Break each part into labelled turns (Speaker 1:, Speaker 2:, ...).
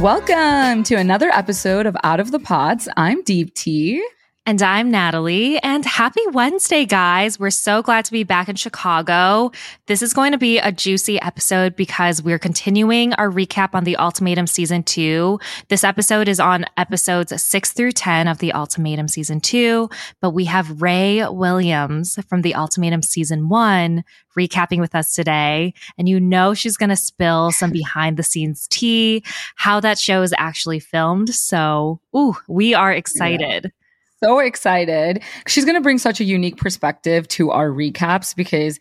Speaker 1: Welcome to another episode of Out of the Pods. I'm Deepti.
Speaker 2: And I'm Natalie. And happy Wednesday, guys. We're so glad to be back in Chicago. This is going to be a juicy episode because we're continuing our recap on The Ultimatum Season 2. This episode is on episodes 6 through 10 of The Ultimatum Season 2, but we have Rae Williams from The Ultimatum Season 1 recapping with us today. And you know she's going to spill some behind the scenes tea, how that show is actually filmed. So, ooh, we are excited.
Speaker 1: Yeah so excited. She's going to bring such a unique perspective to our recaps because,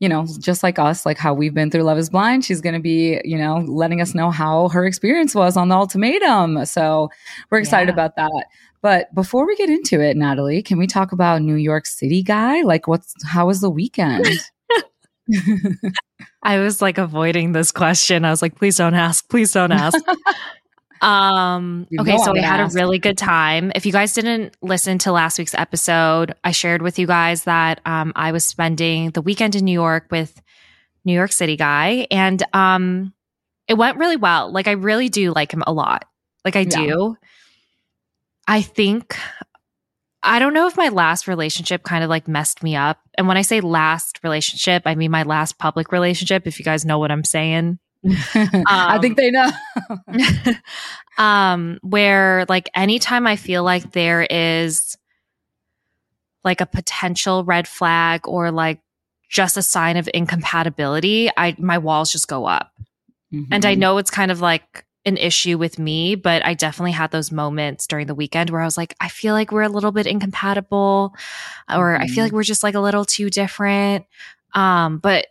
Speaker 1: you know, just like us, like how we've been through Love is Blind, she's going to be, you know, letting us know how her experience was on the ultimatum. So we're excited yeah. about that. But before we get into it, Natalie, can we talk about New York City guy? Like, what's, how was the weekend?
Speaker 2: I was like avoiding this question. I was like, please don't ask. Please don't ask. Um, okay, so we had a really good time. If you guys didn't listen to last week's episode, I shared with you guys that um, I was spending the weekend in New York with New York City guy, and um, it went really well. Like I really do like him a lot. Like I yeah. do. I think I don't know if my last relationship kind of like messed me up. And when I say last relationship, I mean my last public relationship, if you guys know what I'm saying.
Speaker 1: Um, I think they know.
Speaker 2: um, where like anytime I feel like there is like a potential red flag or like just a sign of incompatibility, I my walls just go up. Mm-hmm. And I mm-hmm. know it's kind of like an issue with me, but I definitely had those moments during the weekend where I was like, I feel like we're a little bit incompatible, or mm-hmm. I feel like mm-hmm. we're just like a little too different. Um, but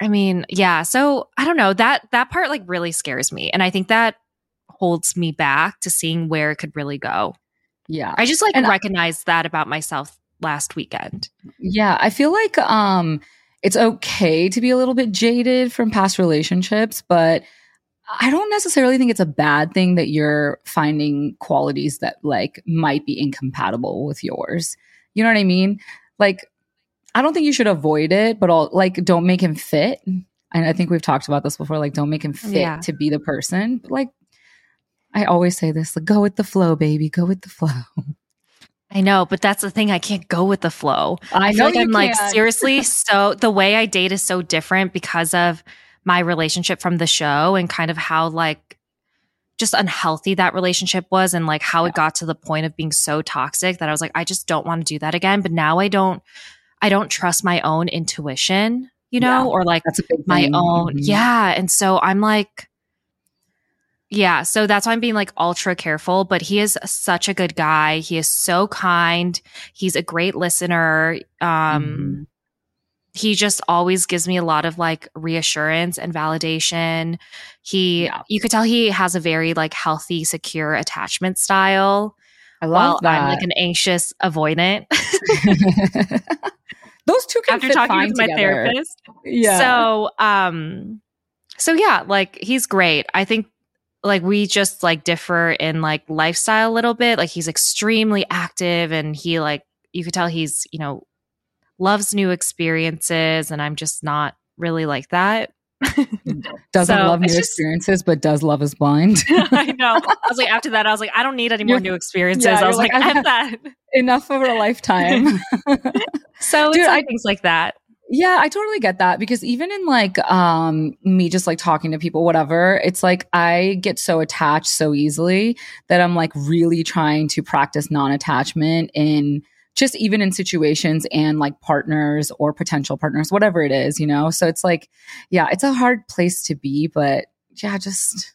Speaker 2: I mean, yeah. So I don't know that that part like really scares me, and I think that holds me back to seeing where it could really go.
Speaker 1: Yeah,
Speaker 2: I just like and recognized I, that about myself last weekend.
Speaker 1: Yeah, I feel like um it's okay to be a little bit jaded from past relationships, but I don't necessarily think it's a bad thing that you're finding qualities that like might be incompatible with yours. You know what I mean? Like I don't think you should avoid it, but all like don't make him fit. And I think we've talked about this before. Like, don't make him fit yeah. to be the person. But like, I always say this: like, go with the flow, baby. Go with the flow.
Speaker 2: I know, but that's the thing. I can't go with the flow. I, I know like I'm can. like seriously. So the way I date is so different because of my relationship from the show and kind of how like just unhealthy that relationship was and like how yeah. it got to the point of being so toxic that I was like, I just don't want to do that again. But now I don't I don't trust my own intuition, you know, yeah, or like my thing. own. Mm-hmm. Yeah. And so I'm like, yeah. So that's why I'm being like ultra careful. But he is such a good guy. He is so kind. He's a great listener. Um, mm-hmm. He just always gives me a lot of like reassurance and validation. He, yeah. you could tell he has a very like healthy, secure attachment style.
Speaker 1: I love that.
Speaker 2: I'm like an anxious avoidant.
Speaker 1: Those two can after talking with my therapist.
Speaker 2: Yeah. So, um, so yeah, like he's great. I think like we just like differ in like lifestyle a little bit. Like he's extremely active and he like you could tell he's, you know, loves new experiences and I'm just not really like that.
Speaker 1: Doesn't so love new just, experiences, but does love is blind.
Speaker 2: I know. I was like, after that, I was like, I don't need any more new experiences. Yeah, I was like, like I have that.
Speaker 1: Enough of a lifetime.
Speaker 2: so Dude, I, things like that.
Speaker 1: Yeah, I totally get that because even in like um me just like talking to people whatever, it's like I get so attached so easily that I'm like really trying to practice non-attachment in just even in situations and like partners or potential partners, whatever it is, you know? So it's like, yeah, it's a hard place to be, but yeah, just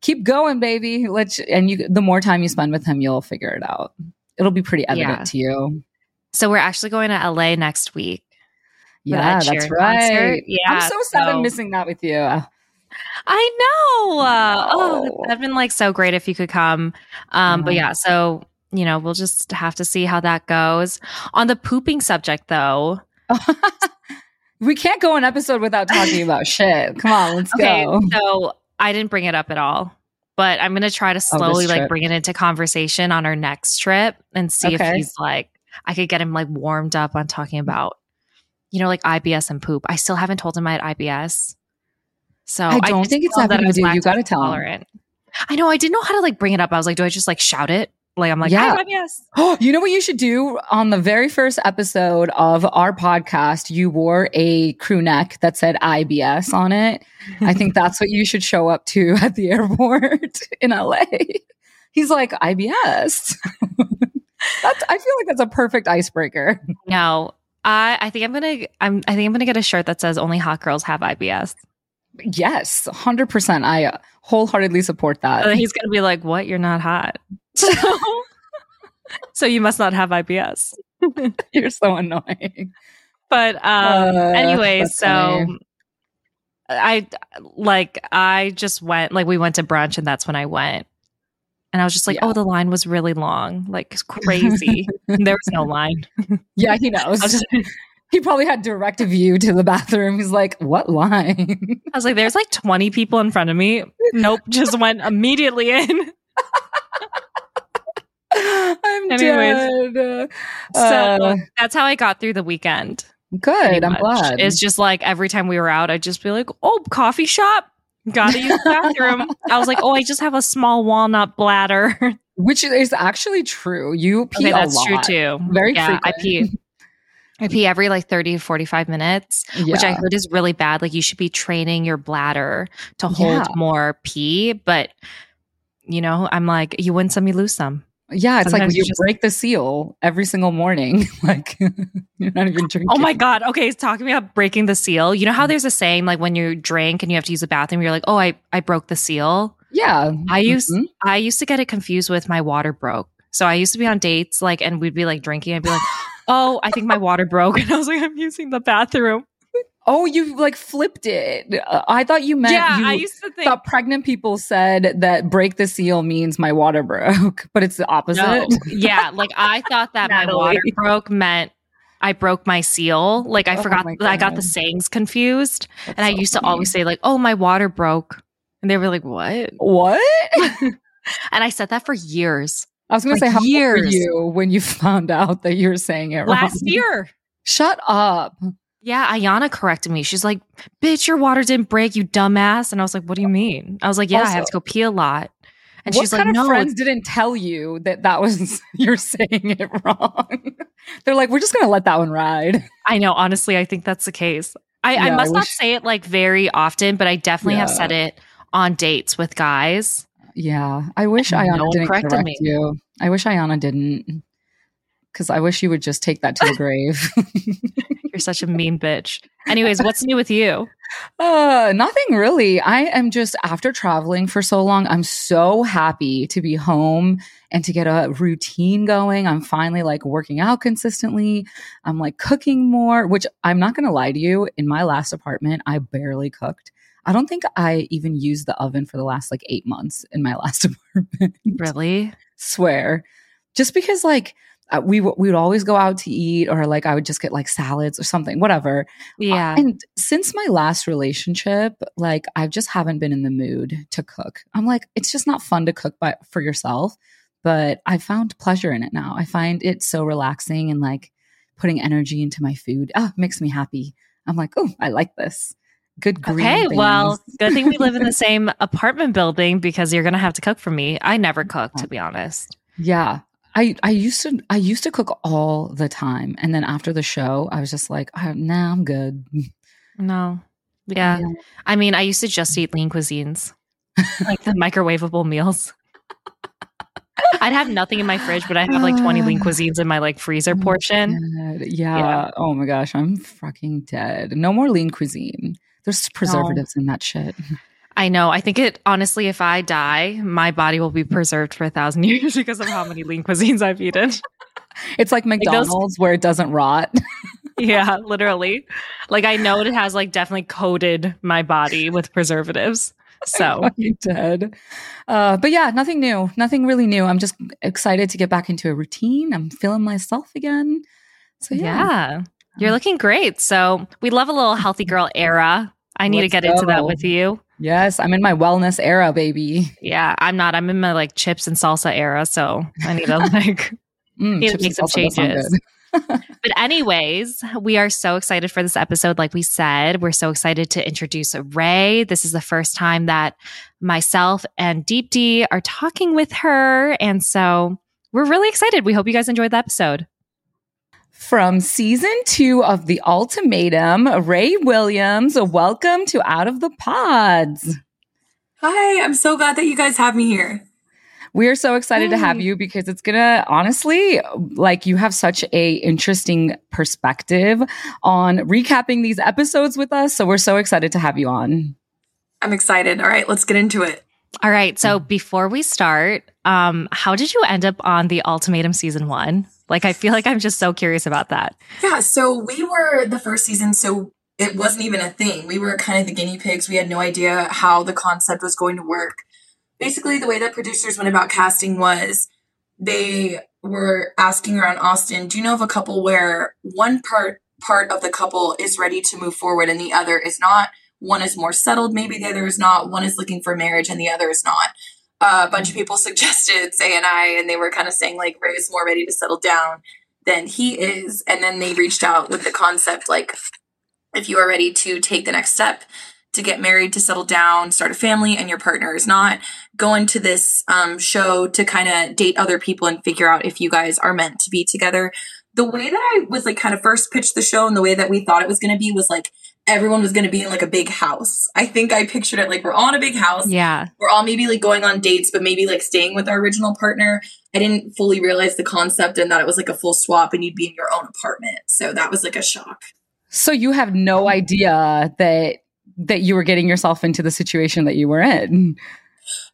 Speaker 1: keep going, baby. Let's, and you, the more time you spend with him, you'll figure it out. It'll be pretty evident yeah. to you.
Speaker 2: So we're actually going to LA next week.
Speaker 1: Yeah, that that's right. Concert. Yeah, I'm so sad. I'm missing that with you.
Speaker 2: I know. Uh, oh, that'd been like so great if you could come. Um, But yeah, so you know, we'll just have to see how that goes. On the pooping subject, though,
Speaker 1: we can't go an episode without talking about shit. Come on, let's okay, go.
Speaker 2: So I didn't bring it up at all, but I'm going to try to oh, slowly oh, like bring it into conversation on our next trip and see okay. if he's like, I could get him like warmed up on talking about, you know, like IBS and poop. I still haven't told him I had IBS. So
Speaker 1: I don't I think it's that I deal. You got to tell him.
Speaker 2: I know. I didn't know how to like bring it up. I was like, do I just like shout it? Like I'm like,
Speaker 1: yeah.
Speaker 2: yes.
Speaker 1: Oh, you know what you should do on the very first episode of our podcast? You wore a crew neck that said IBS on it. I think that's what you should show up to at the airport in LA. He's like IBS. that's I feel like that's a perfect icebreaker.
Speaker 2: No, I I think I'm gonna I'm I think I'm gonna get a shirt that says only hot girls have IBS.
Speaker 1: Yes, hundred percent. I wholeheartedly support that.
Speaker 2: And he's gonna be like, "What? You're not hot." So, so you must not have IBS.
Speaker 1: You're so annoying.
Speaker 2: But um, uh, anyway, so funny. I like I just went like we went to brunch and that's when I went. And I was just like, yeah. oh, the line was really long, like crazy. there was no line.
Speaker 1: yeah, he knows. Just, he probably had direct view to the bathroom. He's like, what line?
Speaker 2: I was like, there's like 20 people in front of me. Nope, just went immediately in.
Speaker 1: I'm Anyways, dead.
Speaker 2: So uh, that's how I got through the weekend.
Speaker 1: Good. I'm glad.
Speaker 2: It's just like every time we were out, I'd just be like, oh, coffee shop. Gotta use the bathroom. I was like, oh, I just have a small walnut bladder.
Speaker 1: Which is actually true. You pee okay,
Speaker 2: that's true too.
Speaker 1: Very yeah, frequent.
Speaker 2: I pee. I pee every like 30 to 45 minutes, yeah. which I heard is really bad. Like you should be training your bladder to hold yeah. more pee. But, you know, I'm like, you win some, you lose some.
Speaker 1: Yeah, it's Sometimes like you, just break the seal every single morning. like you're not even drinking.
Speaker 2: Oh my god. Okay, talking about breaking the seal. You know how there's a saying like when you drink and you have to use the bathroom, you're like, "Oh, I I broke the seal."
Speaker 1: Yeah.
Speaker 2: I used mm-hmm. I used to get it confused with my water broke. So I used to be on dates like and we'd be like drinking. I'd be like, "Oh, I think my water broke." And I was like, "I'm using the bathroom."
Speaker 1: Oh, you like flipped it. Uh, I thought you meant
Speaker 2: yeah,
Speaker 1: you
Speaker 2: I used to think
Speaker 1: thought pregnant people said that break the seal means my water broke, but it's the opposite. No.
Speaker 2: yeah, like I thought that my water broke meant I broke my seal. Like I oh forgot I got the sayings confused. That's and I used funny. to always say like, "Oh, my water broke." And they were like, "What?"
Speaker 1: What?
Speaker 2: and I said that for years.
Speaker 1: I was going to say how years. old were you when you found out that you were saying it wrong?
Speaker 2: Last year.
Speaker 1: Shut up.
Speaker 2: Yeah, Ayana corrected me. She's like, "Bitch, your water didn't break, you dumbass." And I was like, "What do you mean?" I was like, "Yeah, also, I have to go pee a lot."
Speaker 1: And she's like, "No." Friends didn't tell you that that was you're saying it wrong. They're like, "We're just gonna let that one ride."
Speaker 2: I know. Honestly, I think that's the case. I, yeah, I must I not say it like very often, but I definitely yeah. have said it on dates with guys.
Speaker 1: Yeah, I wish Ayana no didn't correct me. you. I wish Ayana didn't, because I wish you would just take that to the grave.
Speaker 2: You're such a mean bitch. Anyways, what's new with you?
Speaker 1: Uh, nothing really. I am just after traveling for so long, I'm so happy to be home and to get a routine going. I'm finally like working out consistently. I'm like cooking more, which I'm not going to lie to you. In my last apartment, I barely cooked. I don't think I even used the oven for the last like eight months in my last apartment.
Speaker 2: Really?
Speaker 1: Swear. Just because like uh, we we would always go out to eat or like I would just get like salads or something whatever.
Speaker 2: Yeah.
Speaker 1: Uh, and since my last relationship, like I just haven't been in the mood to cook. I'm like it's just not fun to cook by for yourself, but I found pleasure in it now. I find it so relaxing and like putting energy into my food. Ah, makes me happy. I'm like, "Oh, I like this." Good green.
Speaker 2: Okay, things. well, good thing we live in the same apartment building because you're going to have to cook for me. I never cook to be honest.
Speaker 1: Yeah. I, I used to I used to cook all the time, and then after the show, I was just like, oh, "Nah, I'm good."
Speaker 2: No, yeah. yeah. I mean, I used to just eat lean cuisines, like the microwavable meals. I'd have nothing in my fridge, but I have like 20 lean cuisines in my like freezer oh portion.
Speaker 1: Yeah. yeah. Oh my gosh, I'm fucking dead. No more lean cuisine. There's preservatives no. in that shit.
Speaker 2: I know. I think it honestly, if I die, my body will be preserved for a thousand years because of how many lean cuisines I've eaten.
Speaker 1: It's like McDonald's like those, where it doesn't rot.
Speaker 2: yeah, literally. Like I know it has like definitely coated my body with preservatives. So
Speaker 1: you dead. Uh, but yeah, nothing new. Nothing really new. I'm just excited to get back into a routine. I'm feeling myself again. So yeah.
Speaker 2: yeah. You're looking great. So we love a little healthy girl era. I need Let's to get go. into that with you.
Speaker 1: Yes, I'm in my wellness era, baby.
Speaker 2: Yeah, I'm not. I'm in my like chips and salsa era, so I need to like mm, need to make some changes. but anyways, we are so excited for this episode. Like we said, we're so excited to introduce Rae. This is the first time that myself and Deepti are talking with her. And so we're really excited. We hope you guys enjoyed the episode.
Speaker 1: From season two of The Ultimatum, Rae Williams, welcome to Out of the Pods.
Speaker 3: Hi, I'm so glad that you guys have me here.
Speaker 1: We are so excited to have you because it's gonna honestly, like you have such a interesting perspective on recapping these episodes with us. So we're so excited to have you on.
Speaker 3: I'm excited. All right, let's get into it.
Speaker 2: All right. So before we start, um, how did you end up on the ultimatum season one? Like, I feel like I'm just so curious about that.
Speaker 3: Yeah. So we were the first season. So it wasn't even a thing. We were kind of the guinea pigs. We had no idea how the concept was going to work basically the way that producers went about casting was they were asking around Austin, do you know of a couple where one part part of the couple is ready to move forward and the other is not? One is more settled, maybe the other is not. One is looking for marriage and the other is not. A bunch of people suggested Zay and I, and they were kind of saying like Rae is more ready to settle down than he is. And then they reached out with the concept like, if you are ready to take the next step, to get married, to settle down, start a family, and your partner is not, go into this um, show to kind of date other people and figure out if you guys are meant to be together. The way that I was like kind of first pitched the show and the way that we thought it was going to be was like everyone was going to be in like a big house. I think I pictured it like we're all in a big house.
Speaker 2: Yeah.
Speaker 3: We're all maybe like going on dates, but maybe like staying with our original partner. I didn't fully realize the concept and that it was like a full swap and you'd be in your own apartment. So that was like a shock.
Speaker 1: So you have no idea that that you were getting yourself into the situation that you were in.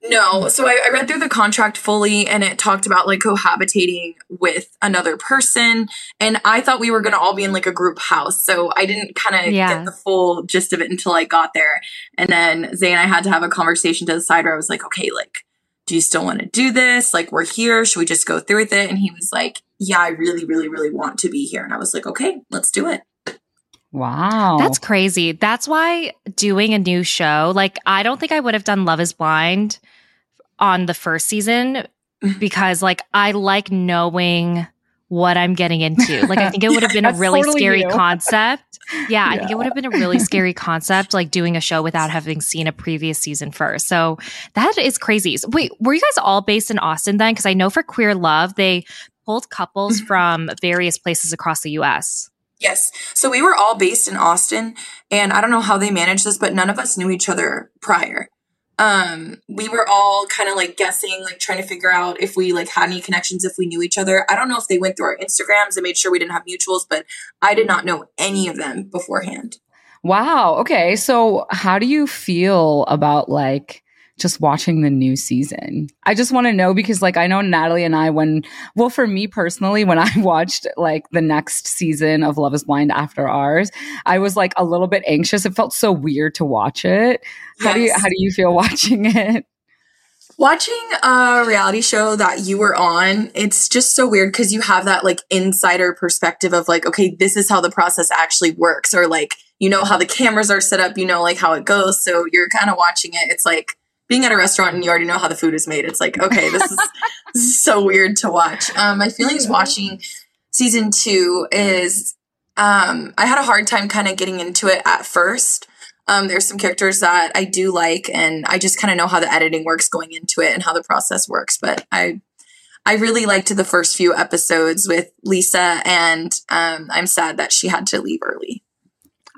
Speaker 3: No. So I, I, read through the contract fully and it talked about like cohabitating with another person. And I thought we were going to all be in like a group house. So I didn't kind of yeah. get the full gist of it until I got there. And then Zay and I had to have a conversation to the side where I was like, okay, like, do you still want to do this? Like, we're here. Should we just go through with it? And he was like, yeah, I really, really, really want to be here. And I was like, okay, let's do it.
Speaker 1: Wow.
Speaker 2: That's crazy. That's why doing a new show, like, I don't think I would have done Love is Blind on the first season because, like, I like knowing what I'm getting into. Like, I think it would have been a really totally scary you. concept. Yeah, yeah, I think it would have been a really scary concept, like doing a show without having seen a previous season first. So that is crazy. So, wait, were you guys all based in Austin then? Because I know for Queer Love, they pulled couples mm-hmm. from various places across the US.
Speaker 3: Yes. So we were all based in Austin and I don't know how they managed this, but none of us knew each other prior. Um, we were all kind of like guessing, like trying to figure out if we like had any connections, if we knew each other. I don't know if they went through our Instagrams and made sure we didn't have mutuals, but I did not know any of them beforehand.
Speaker 1: Wow. Okay. So how do you feel about like just watching the new season. I just want to know because like I know Natalie and I when well for me personally when I watched like the next season of Love is Blind after ours, I was like a little bit anxious. It felt so weird to watch it. How do you how do you feel watching it?
Speaker 3: Watching a reality show that you were on, it's just so weird because you have that like insider perspective of like, okay, this is how the process actually works, or like, you know how the cameras are set up, you know, like how it goes. So you're kind of watching it. It's like, being at a restaurant and you already know how the food is made, it's like, okay, this is, this is so weird to watch. Um, my feelings watching season two is um, I had a hard time kind of getting into it at first. Um, there's some characters that I do like, and I just kind of know how the editing works going into it and how the process works. But I, I really liked the first few episodes with Lisa, and um, I'm sad that she had to leave early.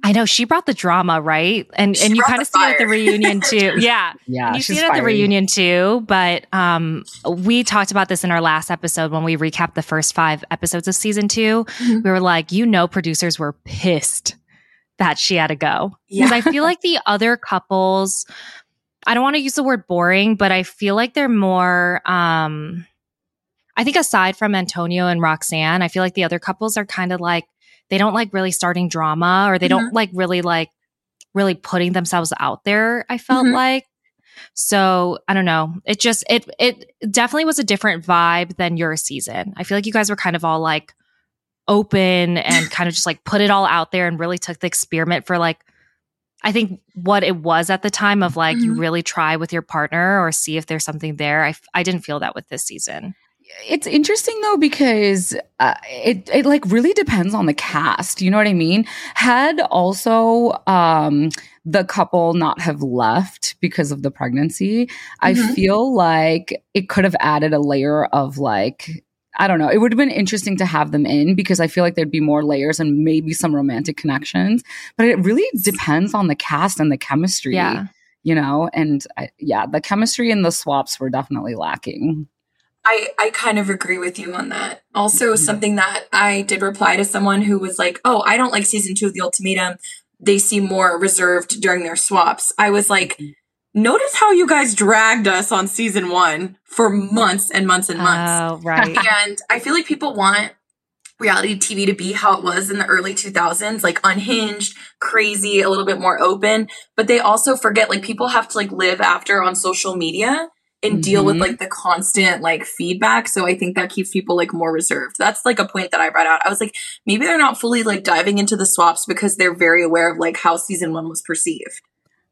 Speaker 2: I know she brought the drama, right? And she and you kind of see it at the reunion too. Yeah.
Speaker 1: yeah.
Speaker 2: You see it at the reunion too. But um we talked about this in our last episode when we recapped the first five episodes of season 2 mm-hmm. We were like, you know, producers were pissed that she had to go. Because yeah. I feel like the other couples, I don't want to use the word boring, but I feel like they're more um I think aside from Antonio and Roxanne, I feel like the other couples are kind of like they don't like really starting drama or they mm-hmm. don't like really like really putting themselves out there. I felt mm-hmm. like. So I don't know. It just it it definitely was a different vibe than your season. I feel like you guys were kind of all like open and kind of just like put it all out there and really took the experiment for like I think what it was at the time of like mm-hmm. you really try with your partner or see if there's something there. I I didn't feel that with this season.
Speaker 1: It's interesting though because uh, it it like really depends on the cast. You know what I mean? Had also um the couple not have left because of the pregnancy, mm-hmm. I feel like it could have added a layer of like I don't know. It would have been interesting to have them in because I feel like there'd be more layers and maybe some romantic connections. But it really depends on the cast and the chemistry.
Speaker 2: Yeah.
Speaker 1: You know, and I, yeah, the chemistry and the swaps were definitely lacking.
Speaker 3: I, I kind of agree with you on that. Also, mm-hmm. something that I did reply to someone who was like, Oh, I don't like season two of The Ultimatum. They seem more reserved during their swaps. I was like, mm-hmm notice how you guys dragged us on season one for months and months and months.
Speaker 2: Oh, right.
Speaker 3: and I feel like people want reality TV to be how it was in the early 2000s, like unhinged, crazy, a little bit more open. But they also forget like people have to like live after on social media and mm-hmm. deal with mm-hmm. like the constant like feedback. So I think that keeps people like more reserved. That's like a point that I brought out. I was like, maybe they're not fully like diving into the swaps because they're very aware of like how season one was perceived.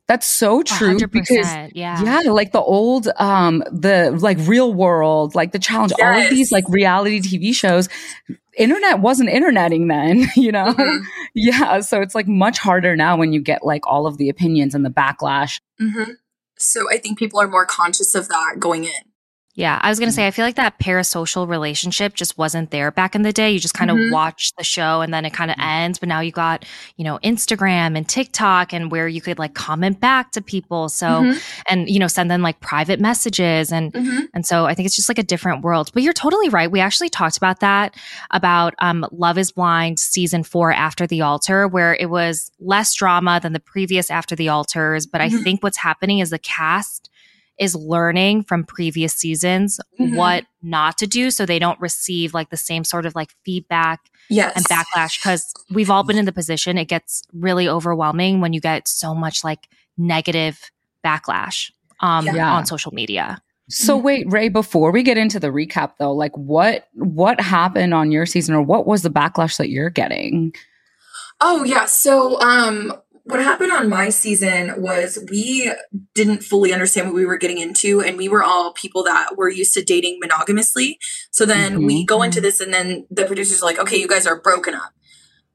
Speaker 1: That's so true because yeah. yeah, like the old um the like real world, like the challenge, yes. all of these like reality TV shows, internet wasn't interneting then, you know? Mm-hmm. Yeah. So it's like much harder now when you get like all of the opinions and the backlash.
Speaker 3: Mm-hmm. So I think people are more conscious of that going in.
Speaker 2: Yeah, I was going to say, I feel like that parasocial relationship just wasn't there back in the day. You just kind of mm-hmm. watch the show and then it kind of ends. But now you got, you know, Instagram and TikTok and where you could like comment back to people. So, mm-hmm. and, you know, send them like private messages. And, mm-hmm. and so I think it's just like a different world. But you're totally right. We actually talked about that, about um, Love is Blind season four after the altar, where it was less drama than the previous after the altars. But I mm-hmm. think what's happening is the cast is learning from previous seasons mm-hmm. what not to do so they don't receive like the same sort of like feedback
Speaker 3: yes.
Speaker 2: and backlash because we've all been in the position it gets really overwhelming when you get so much like negative backlash um, yeah. on social media
Speaker 1: so wait, Rae, before we get into the recap though, like what what happened on your season or what was the backlash that you're getting?
Speaker 3: Oh yeah, so um what happened on my season was we didn't fully understand what we were getting into and we were all people that were used to dating monogamously. So then mm-hmm. we go into this and then the producers are like okay you guys are broken up.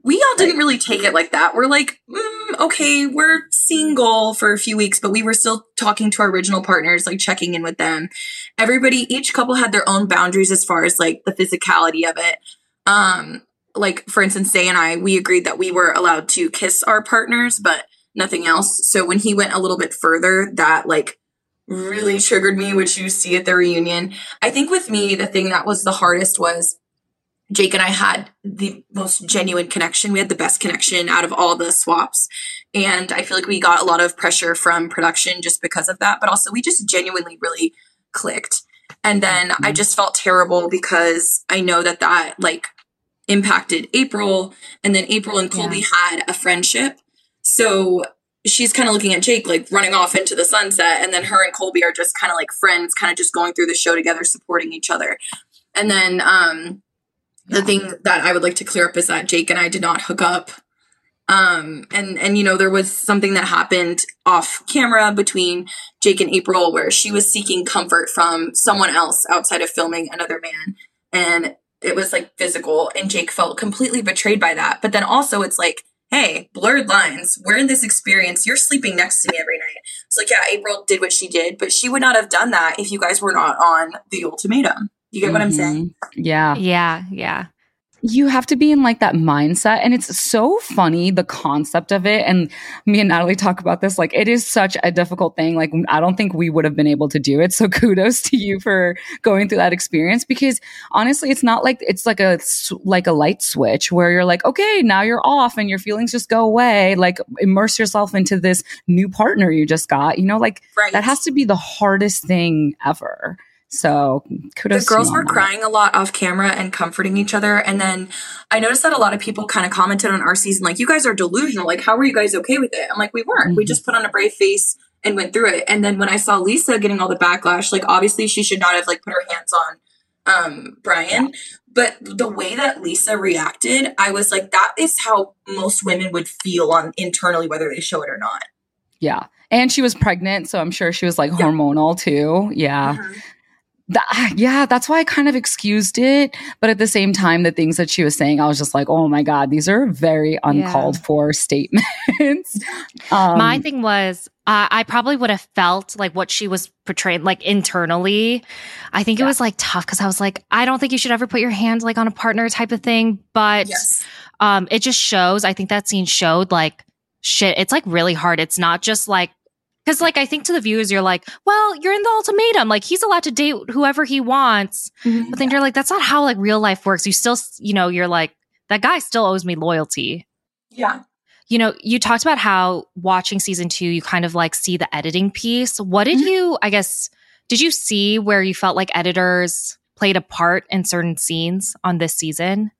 Speaker 3: We all didn't really take it like that. We're like mm, okay we're single for a few weeks but we were still talking to our original partners like checking in with them. Everybody each couple had their own boundaries as far as like the physicality of it. Um like for instance, Zay and I, we agreed that we were allowed to kiss our partners, but nothing else. So when he went a little bit further, that like really triggered me, which you see at the reunion. I think with me, the thing that was the hardest was Jake and I had the most genuine connection. We had the best connection out of all the swaps. And I feel like we got a lot of pressure from production just because of that. But also, we just genuinely really clicked. And then mm-hmm. I just felt terrible because I know that that like impacted April. And then April and Colby yeah. had a friendship. So she's kind of looking at Jake like running off into the sunset. And then her and Colby are just kind of like friends, kind of just going through the show together, supporting each other. And then um, yeah. the thing that I would like to clear up is that Jake and I did not hook up. Um, and and you know there was something that happened off camera between Jake and April where she was seeking comfort from someone else outside of filming another man and it was like physical and Jake felt completely betrayed by that. But then also it's like, hey, blurred lines. We're in this experience. You're sleeping next to me every night. It's like, yeah, April did what she did, but she would not have done that if you guys were not on the ultimatum. You get mm-hmm. what I'm saying?
Speaker 1: Mm-hmm. Yeah.
Speaker 2: Yeah. Yeah
Speaker 1: you have to be in like that mindset. And it's so funny, the concept of it. And me and Natalie talk about this. Like, it is such a difficult thing. Like, I don't think we would have been able to do it. So kudos to you for going through that experience because honestly, it's not like it's like a, like a light switch where you're like, okay, now you're off and your feelings just go away. Like, immerse yourself into this new partner you just got. You know, like right. that has to be the hardest thing ever. So kudos.
Speaker 3: The girls were crying a lot off camera and comforting each other. And then I noticed that a lot of people kind of commented on our season, like, you guys are delusional. Like, how were you guys okay with it? I'm like, we weren't. Mm-hmm. We just put on a brave face and went through it. And then when I saw Lisa getting all the backlash, like obviously she should not have like put her hands on um Brian. But the way that Lisa reacted, I was like, that is how most women would feel on internally, whether they show it or not.
Speaker 1: Yeah. And she was pregnant, so I'm sure she was like yeah. hormonal too. Yeah. Mm-hmm that, yeah, that's why I kind of excused it. But at the same time, the things that she was saying, I was just like, oh my God, these are very uncalled yeah. for statements.
Speaker 2: um, my thing was, uh, I probably would have felt like what she was portraying, like internally. I think yeah. it was like tough because I was like, I don't think you should ever put your hands like on a partner type of thing. But yes. um, it just shows, I think that scene showed like, shit, it's like really hard. It's not just like because, like, I think to the viewers, you're like, well, you're in the ultimatum. Like, he's allowed to date whoever he wants. Mm-hmm. But then you're like, that's not how, like, real life works. You still, you know, you're like, that guy still owes me loyalty.
Speaker 3: Yeah.
Speaker 2: You know, you talked about how watching season two, you kind of like see the editing piece. What did mm-hmm. you, I guess, did you see where you felt like editors played a part in certain scenes on this season?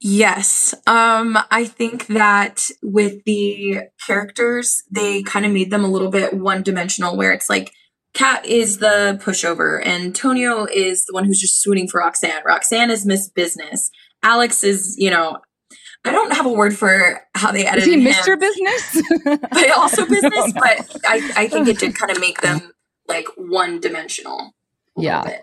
Speaker 3: Yes. Um, I think that with the characters, they kind of made them a little bit one dimensional where it's like Kat is the pushover and Tonio is the one who's just swooning for Roxanne. Roxanne is Miss Business. Alex is, you know, I don't have a word for how they edited
Speaker 1: is he Mr. Business?
Speaker 3: but also business, but I, I think it did kind of make them like one dimensional.
Speaker 1: Yeah.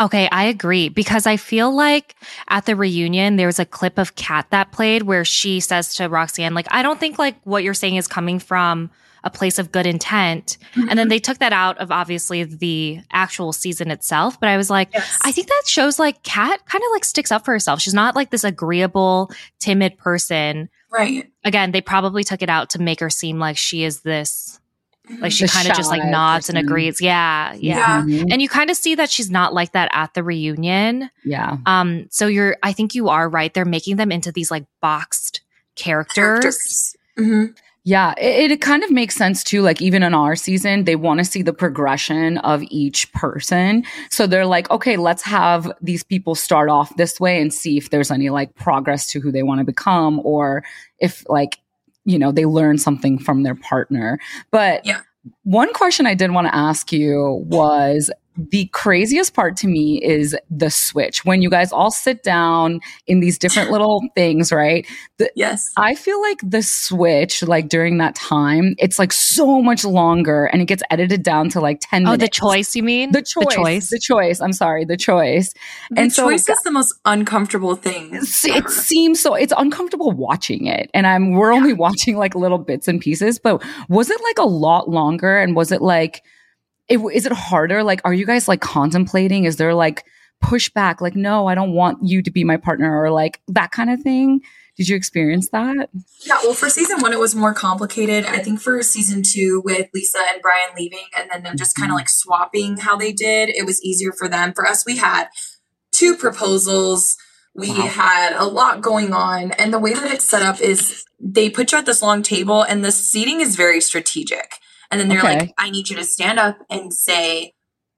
Speaker 2: Okay, I agree because I feel like at the reunion there was a clip of Kat that played where she says to Roxanne like I don't think like what you're saying is coming from a place of good intent. Mm-hmm. And then they took that out of obviously the actual season itself, but I was like yes. I think that shows like Kat kind of like sticks up for herself. She's not like this agreeable, timid person.
Speaker 3: Right.
Speaker 2: Again, they probably took it out to make her seem like she is this like she kind of just like nods person. and agrees. Yeah, yeah. yeah. And you kind of see that she's not like that at the reunion.
Speaker 1: Yeah.
Speaker 2: Um so you're I think you are right. They're making them into these like boxed characters. characters.
Speaker 1: Mm-hmm. Yeah, it, it, kind of makes sense too. Like even in our season, they want to see the progression of each person. So they're like, okay, let's have these people start off this way and see if there's any like progress to who they want to become or if like you know, they learn something from their partner. But
Speaker 3: yeah.
Speaker 1: One question I did want to ask you was the craziest part to me is the switch when you guys all sit down in these different little things, right? The,
Speaker 3: yes.
Speaker 1: I feel like the switch, like during that time, it's like so much longer and it gets edited down to like 10 oh,
Speaker 2: minutes. the choice, you mean?
Speaker 1: The choice. The choice. The choice. I'm sorry, the choice.
Speaker 3: The and choice so, is the most uncomfortable thing.
Speaker 1: It seems so, it's uncomfortable watching it. And I'm, we're only watching like little bits and pieces, but was it like a lot longer? And was it like, it, is it harder? Like, are you guys like contemplating? Is there like pushback? Like, no, I don't want you to be my partner or like that kind of thing? Did you experience that?
Speaker 3: Yeah, well, for season one, it was more complicated. I think for season two, with Lisa and Brian leaving and then them just kind of like swapping how they did, it was easier for them. For us, we had two proposals. We wow. had a lot going on. And the way that it's set up is they put you at this long table, and the seating is very strategic. And then they're okay. like, I need you to stand up and say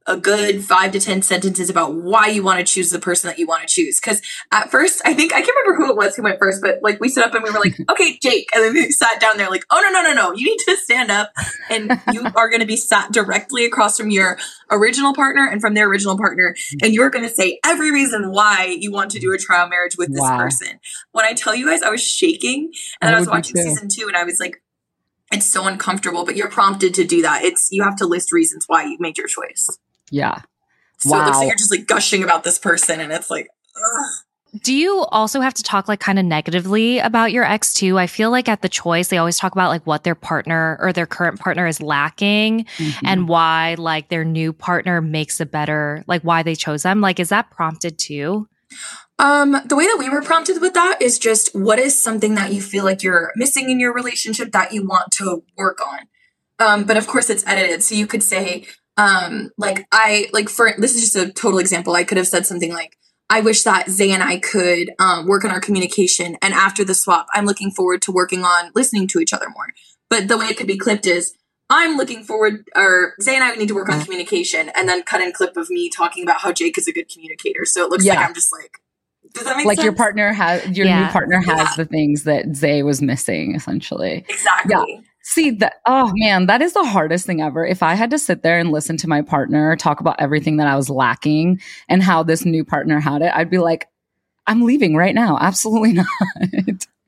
Speaker 3: a good five to 10 sentences about why you want to choose the person that you want to choose. Cause at first, I think, I can't remember who it was who went first, but like we stood up and we were like, okay, Jake. And then we sat down there like, oh, no, no, no, no. You need to stand up and you are going to be sat directly across from your original partner and from their original partner. And you're going to say every reason why you want to do a trial marriage with this wow. person. When I tell you guys, I was shaking and I, I was watching season two and I was like, it's so uncomfortable, but you're prompted to do that. It's you have to list reasons why you made your choice.
Speaker 1: Yeah.
Speaker 3: So wow. it looks like you're just like gushing about this person, and it's like. Ugh.
Speaker 2: Do you also have to talk like kind of negatively about your ex too? I feel like at the choice, they always talk about like what their partner or their current partner is lacking mm-hmm. and why like their new partner makes a better, like why they chose them. Like, is that prompted too?
Speaker 3: Um, the way that we were prompted with that is just what is something that you feel like you're missing in your relationship that you want to work on. Um, but of course it's edited. So you could say, um, like I, like for, this is just a total example. I could have said something like, I wish that Zay and I could um, work on our communication. And after the swap, I'm looking forward to working on listening to each other more. But the way it could be clipped is I'm looking forward, or Zay and I need to work on communication, and then cut in clip of me talking about how Jake is a good communicator. So it looks yeah. like I'm just like
Speaker 1: does that make like sense? your partner has your yeah. new partner has yeah. the things that Zay was missing, essentially.
Speaker 3: Exactly. Yeah.
Speaker 1: See that oh man, that is the hardest thing ever. If I had to sit there and listen to my partner talk about everything that I was lacking and how this new partner had it, I'd be like, I'm leaving right now. Absolutely not.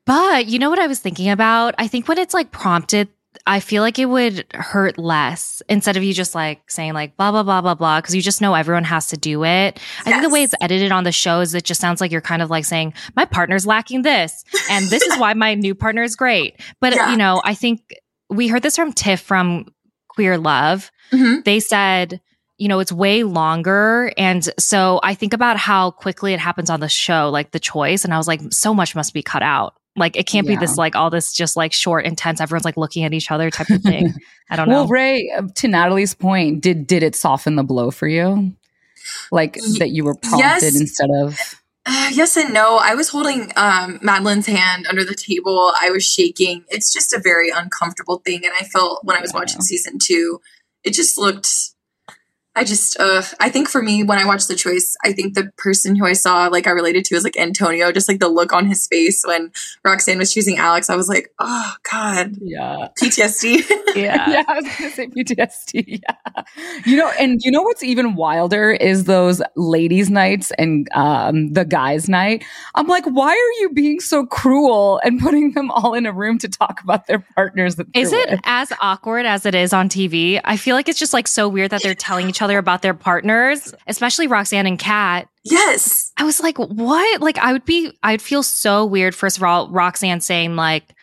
Speaker 2: But you know what I was thinking about? I think when it's like prompted I feel like it would hurt less instead of you just like saying like blah blah blah blah blah because you just know everyone has to do it. Yes. I think the way it's edited on the show is it just sounds like you're kind of like saying my partner's lacking this and this is why my new partner is great. But yeah. you know, I think we heard this from Tiff from Queer Love. Mm-hmm. They said you know, it's way longer. And so I think about how quickly it happens on the show, like the choice. And I was like, so much must be cut out. Like it can't yeah. be this like all this just like short, intense. Everyone's like looking at each other type of thing. I don't know.
Speaker 1: Well, Rae, uh, to Natalie's point, did did it soften the blow for you? Like that you were prompted yes. instead of.
Speaker 3: Uh, yes and no. I was holding um, Madlin's hand under the table. I was shaking. It's just a very uncomfortable thing, and I felt when I was watching season two, it just looked I just, uh, I think for me, when I watched The Choice, I think the person who I saw, like, I related to is like Antonio, just like the look on his face when Roxanne was choosing Alex. I was like, oh, God.
Speaker 1: Yeah.
Speaker 3: PTSD.
Speaker 1: yeah. yeah. I was going to say PTSD. Yeah. You know, and you know what's even wilder is those ladies' nights and um, the guys' night. I'm like, why are you being so cruel and putting them all in a room to talk about their partners?
Speaker 2: is it with? as awkward as it is on TV? I feel like it's just like so weird that they're telling each other other about their partners, especially Roxanne and Kat.
Speaker 3: Yes.
Speaker 2: I was like, what? Like, I would be, I'd feel so weird, first of all, Roxanne saying, like,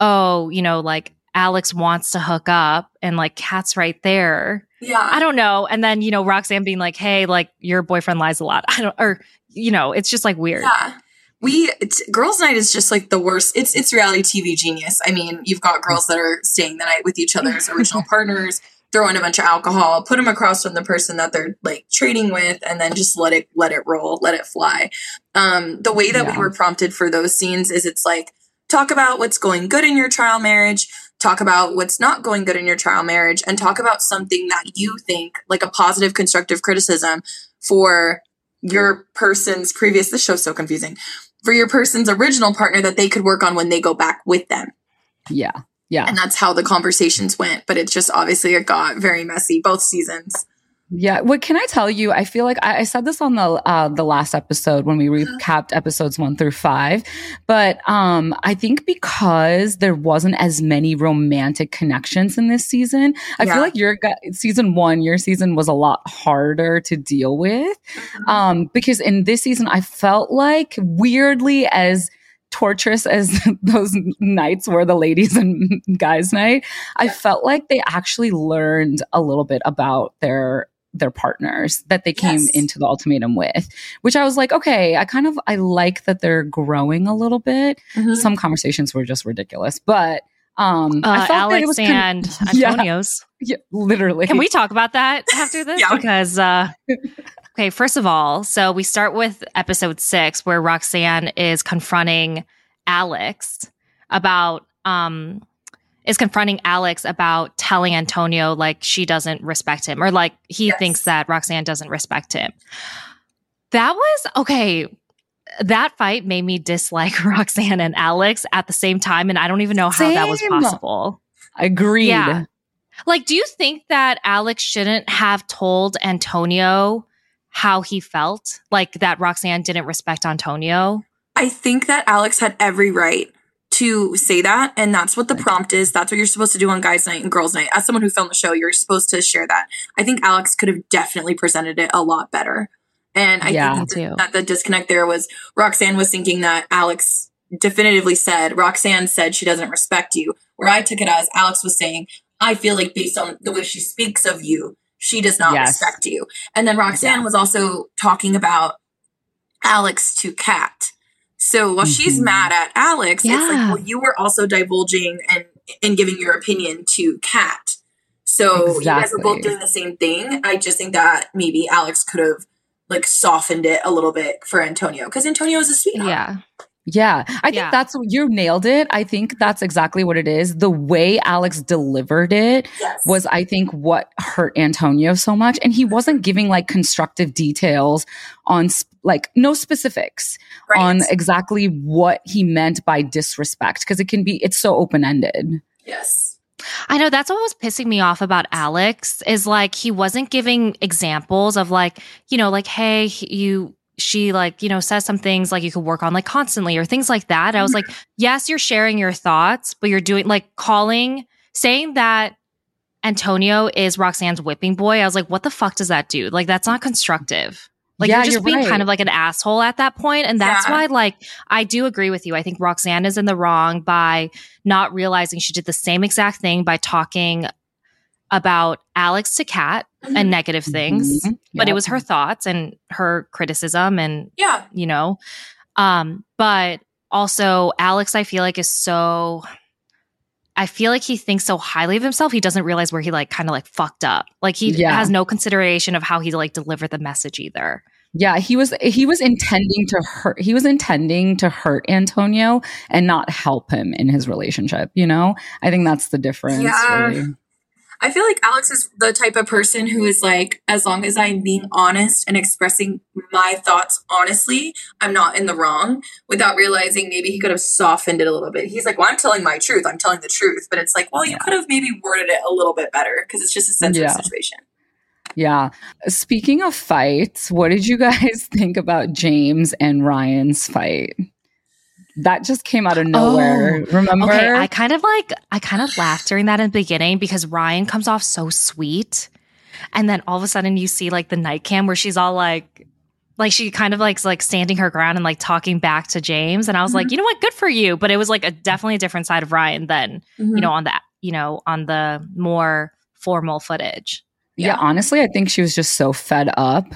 Speaker 2: oh, you know, like Alex wants to hook up and like Kat's right there.
Speaker 3: Yeah.
Speaker 2: I don't know. And then, you know, Roxanne being like, hey, like your boyfriend lies a lot. I don't, or, you know, it's just like weird.
Speaker 3: Yeah we girls night is just like the worst it's it's reality tv genius i mean you've got girls that are staying the night with each other's original partners throw in a bunch of alcohol, put them across from the person that they're like trading with, and then just let it let it roll, let it fly. Um, the way that yeah. we were prompted for those scenes is it's like talk about what's going good in your trial marriage, talk about what's not going good in your trial marriage, and talk about something that you think like a positive constructive criticism for your person's previous. This show's so confusing for your person's original partner that they could work on when they go back with them.
Speaker 1: Yeah. Yeah.
Speaker 3: And that's how the conversations went. But it just obviously it got very messy both seasons.
Speaker 1: Yeah. What can I tell you? I feel like I, I said this on the uh, the last episode when we uh-huh. recapped episodes one through five, but um, I think because there wasn't as many romantic connections in this season, I yeah. feel like your season one, your season was a lot harder to deal with. Uh-huh. Um, because in this season, I felt like weirdly as torturous as those nights were the ladies and guys night i felt like they actually learned a little bit about their their partners that they came yes. into the ultimatum with which i was like okay i kind of i like that they're growing a little bit mm-hmm. some conversations were just ridiculous but um
Speaker 2: uh, I felt alex it was and antonio's
Speaker 1: yeah, yeah, literally
Speaker 2: can we talk about that after this yeah. because uh Okay, first of all, so we start with episode six where Roxanne is confronting Alex about um is confronting Alex about telling Antonio like she doesn't respect him or like he yes. thinks that Roxanne doesn't respect him. That was okay. That fight made me dislike Roxanne and Alex at the same time. And I don't even know how Same. that was possible.
Speaker 1: Agreed. Yeah.
Speaker 2: Like, do you think that Alex shouldn't have told Antonio how he felt, like that Roxanne didn't respect Antonio.
Speaker 3: I think that Alex had every right to say that. And that's what the prompt is. That's what you're supposed to do on guys' night and girls' night. As someone who filmed the show, you're supposed to share that. I think Alex could have definitely presented it a lot better. And I yeah, think that, that the disconnect there was Roxanne was thinking that Alex definitively said, Roxanne said she doesn't respect you. Where I took it as Alex was saying, I feel like based on the way she speaks of you, she does not yes. respect you. And then Roxanne yeah. was also talking about Alex to Kat. So while mm-hmm. she's mad at Alex, yeah. it's like, well, you were also divulging and and giving your opinion to Kat. So exactly. you guys are both doing the same thing. I just think that maybe Alex could have like softened it a little bit for Antonio because Antonio is a sweetheart.
Speaker 2: Yeah.
Speaker 1: Yeah, I think yeah. that's you nailed it. I think that's exactly what it is. The way Alex delivered it yes. was, I think, what hurt Antonio so much. And he wasn't giving like constructive details on sp- like no specifics right. on exactly what he meant by disrespect because it can be, it's so open ended.
Speaker 3: Yes.
Speaker 2: I know that's what was pissing me off about Alex is like he wasn't giving examples of like, you know, like, hey, you she like you know says some things like you could work on like constantly or things like that i was like mm-hmm. yes you're sharing your thoughts but you're doing like calling saying that Antonio is Roxanne's whipping boy, I was like, what the fuck does that do? Like, that's not constructive. Like, yeah, you're just you're being right. kind of like an asshole at that point. And that's yeah. why, like, I do agree with you. I think Roxanne is in the wrong by not realizing she did the same exact thing by talking about Alex to Kat mm-hmm. and negative things, mm-hmm. but it was her thoughts and her criticism and,
Speaker 3: yeah,
Speaker 2: you know, um, but also Alex, I feel like is so I feel like he thinks so highly of himself, he doesn't realize where he like kind of like fucked up. Like he yeah. has no consideration of how he like delivered the message either.
Speaker 1: Yeah, he was he was intending to hurt he was intending to hurt Antonio and not help him in his relationship, you know? I think that's the difference. Yeah. Really.
Speaker 3: I feel like Alex is the type of person who is like, as long as I'm being honest and expressing my thoughts honestly, I'm not in the wrong without realizing maybe he could have softened it a little bit. He's like, well, I'm telling my truth. I'm telling the truth. But it's like, well, you yeah. could have maybe worded it a little bit better because it's just a sensitive yeah. situation.
Speaker 1: Yeah. Speaking of fights, what did you guys think about James and Riah's fight? That just came out of nowhere. Oh, remember? Okay,
Speaker 2: I kind of like I kind of laughed during that in the beginning because Riah comes off so sweet. And then all of a sudden you see like the night cam where she's all like like she kind of like like standing her ground and like talking back to James. And I was mm-hmm. like, you know what, good for you. But it was like a definitely a different side of Riah than, mm-hmm. you know, on that, you know, on the more formal footage.
Speaker 1: Yeah. yeah, honestly, I think she was just so fed up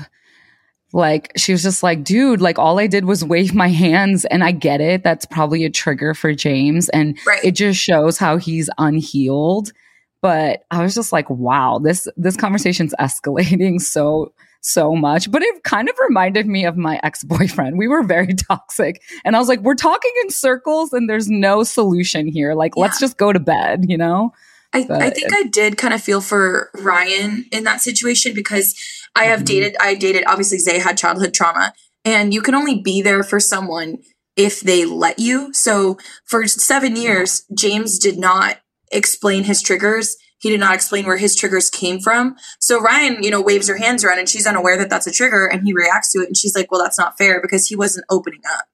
Speaker 1: like she was just like, dude, like all I did was wave my hands and I get it. That's probably a trigger for James. And right. it just shows how he's unhealed. But I was just like, wow, this this conversation's escalating so so much. But it kind of reminded me of my ex-boyfriend. We were very toxic. And I was like, we're talking in circles and there's no solution here. Like, yeah. let's just go to bed, you know?
Speaker 3: I, I think I did kind of feel for Riah in that situation because I have mm-hmm. dated, I dated, obviously, Zay had childhood trauma, and you can only be there for someone if they let you. So for seven years, James did not explain his triggers. He did not explain where his triggers came from. So Riah, you know, waves her hands around and she's unaware that that's a trigger and he reacts to it. And she's like, well, that's not fair because he wasn't opening up.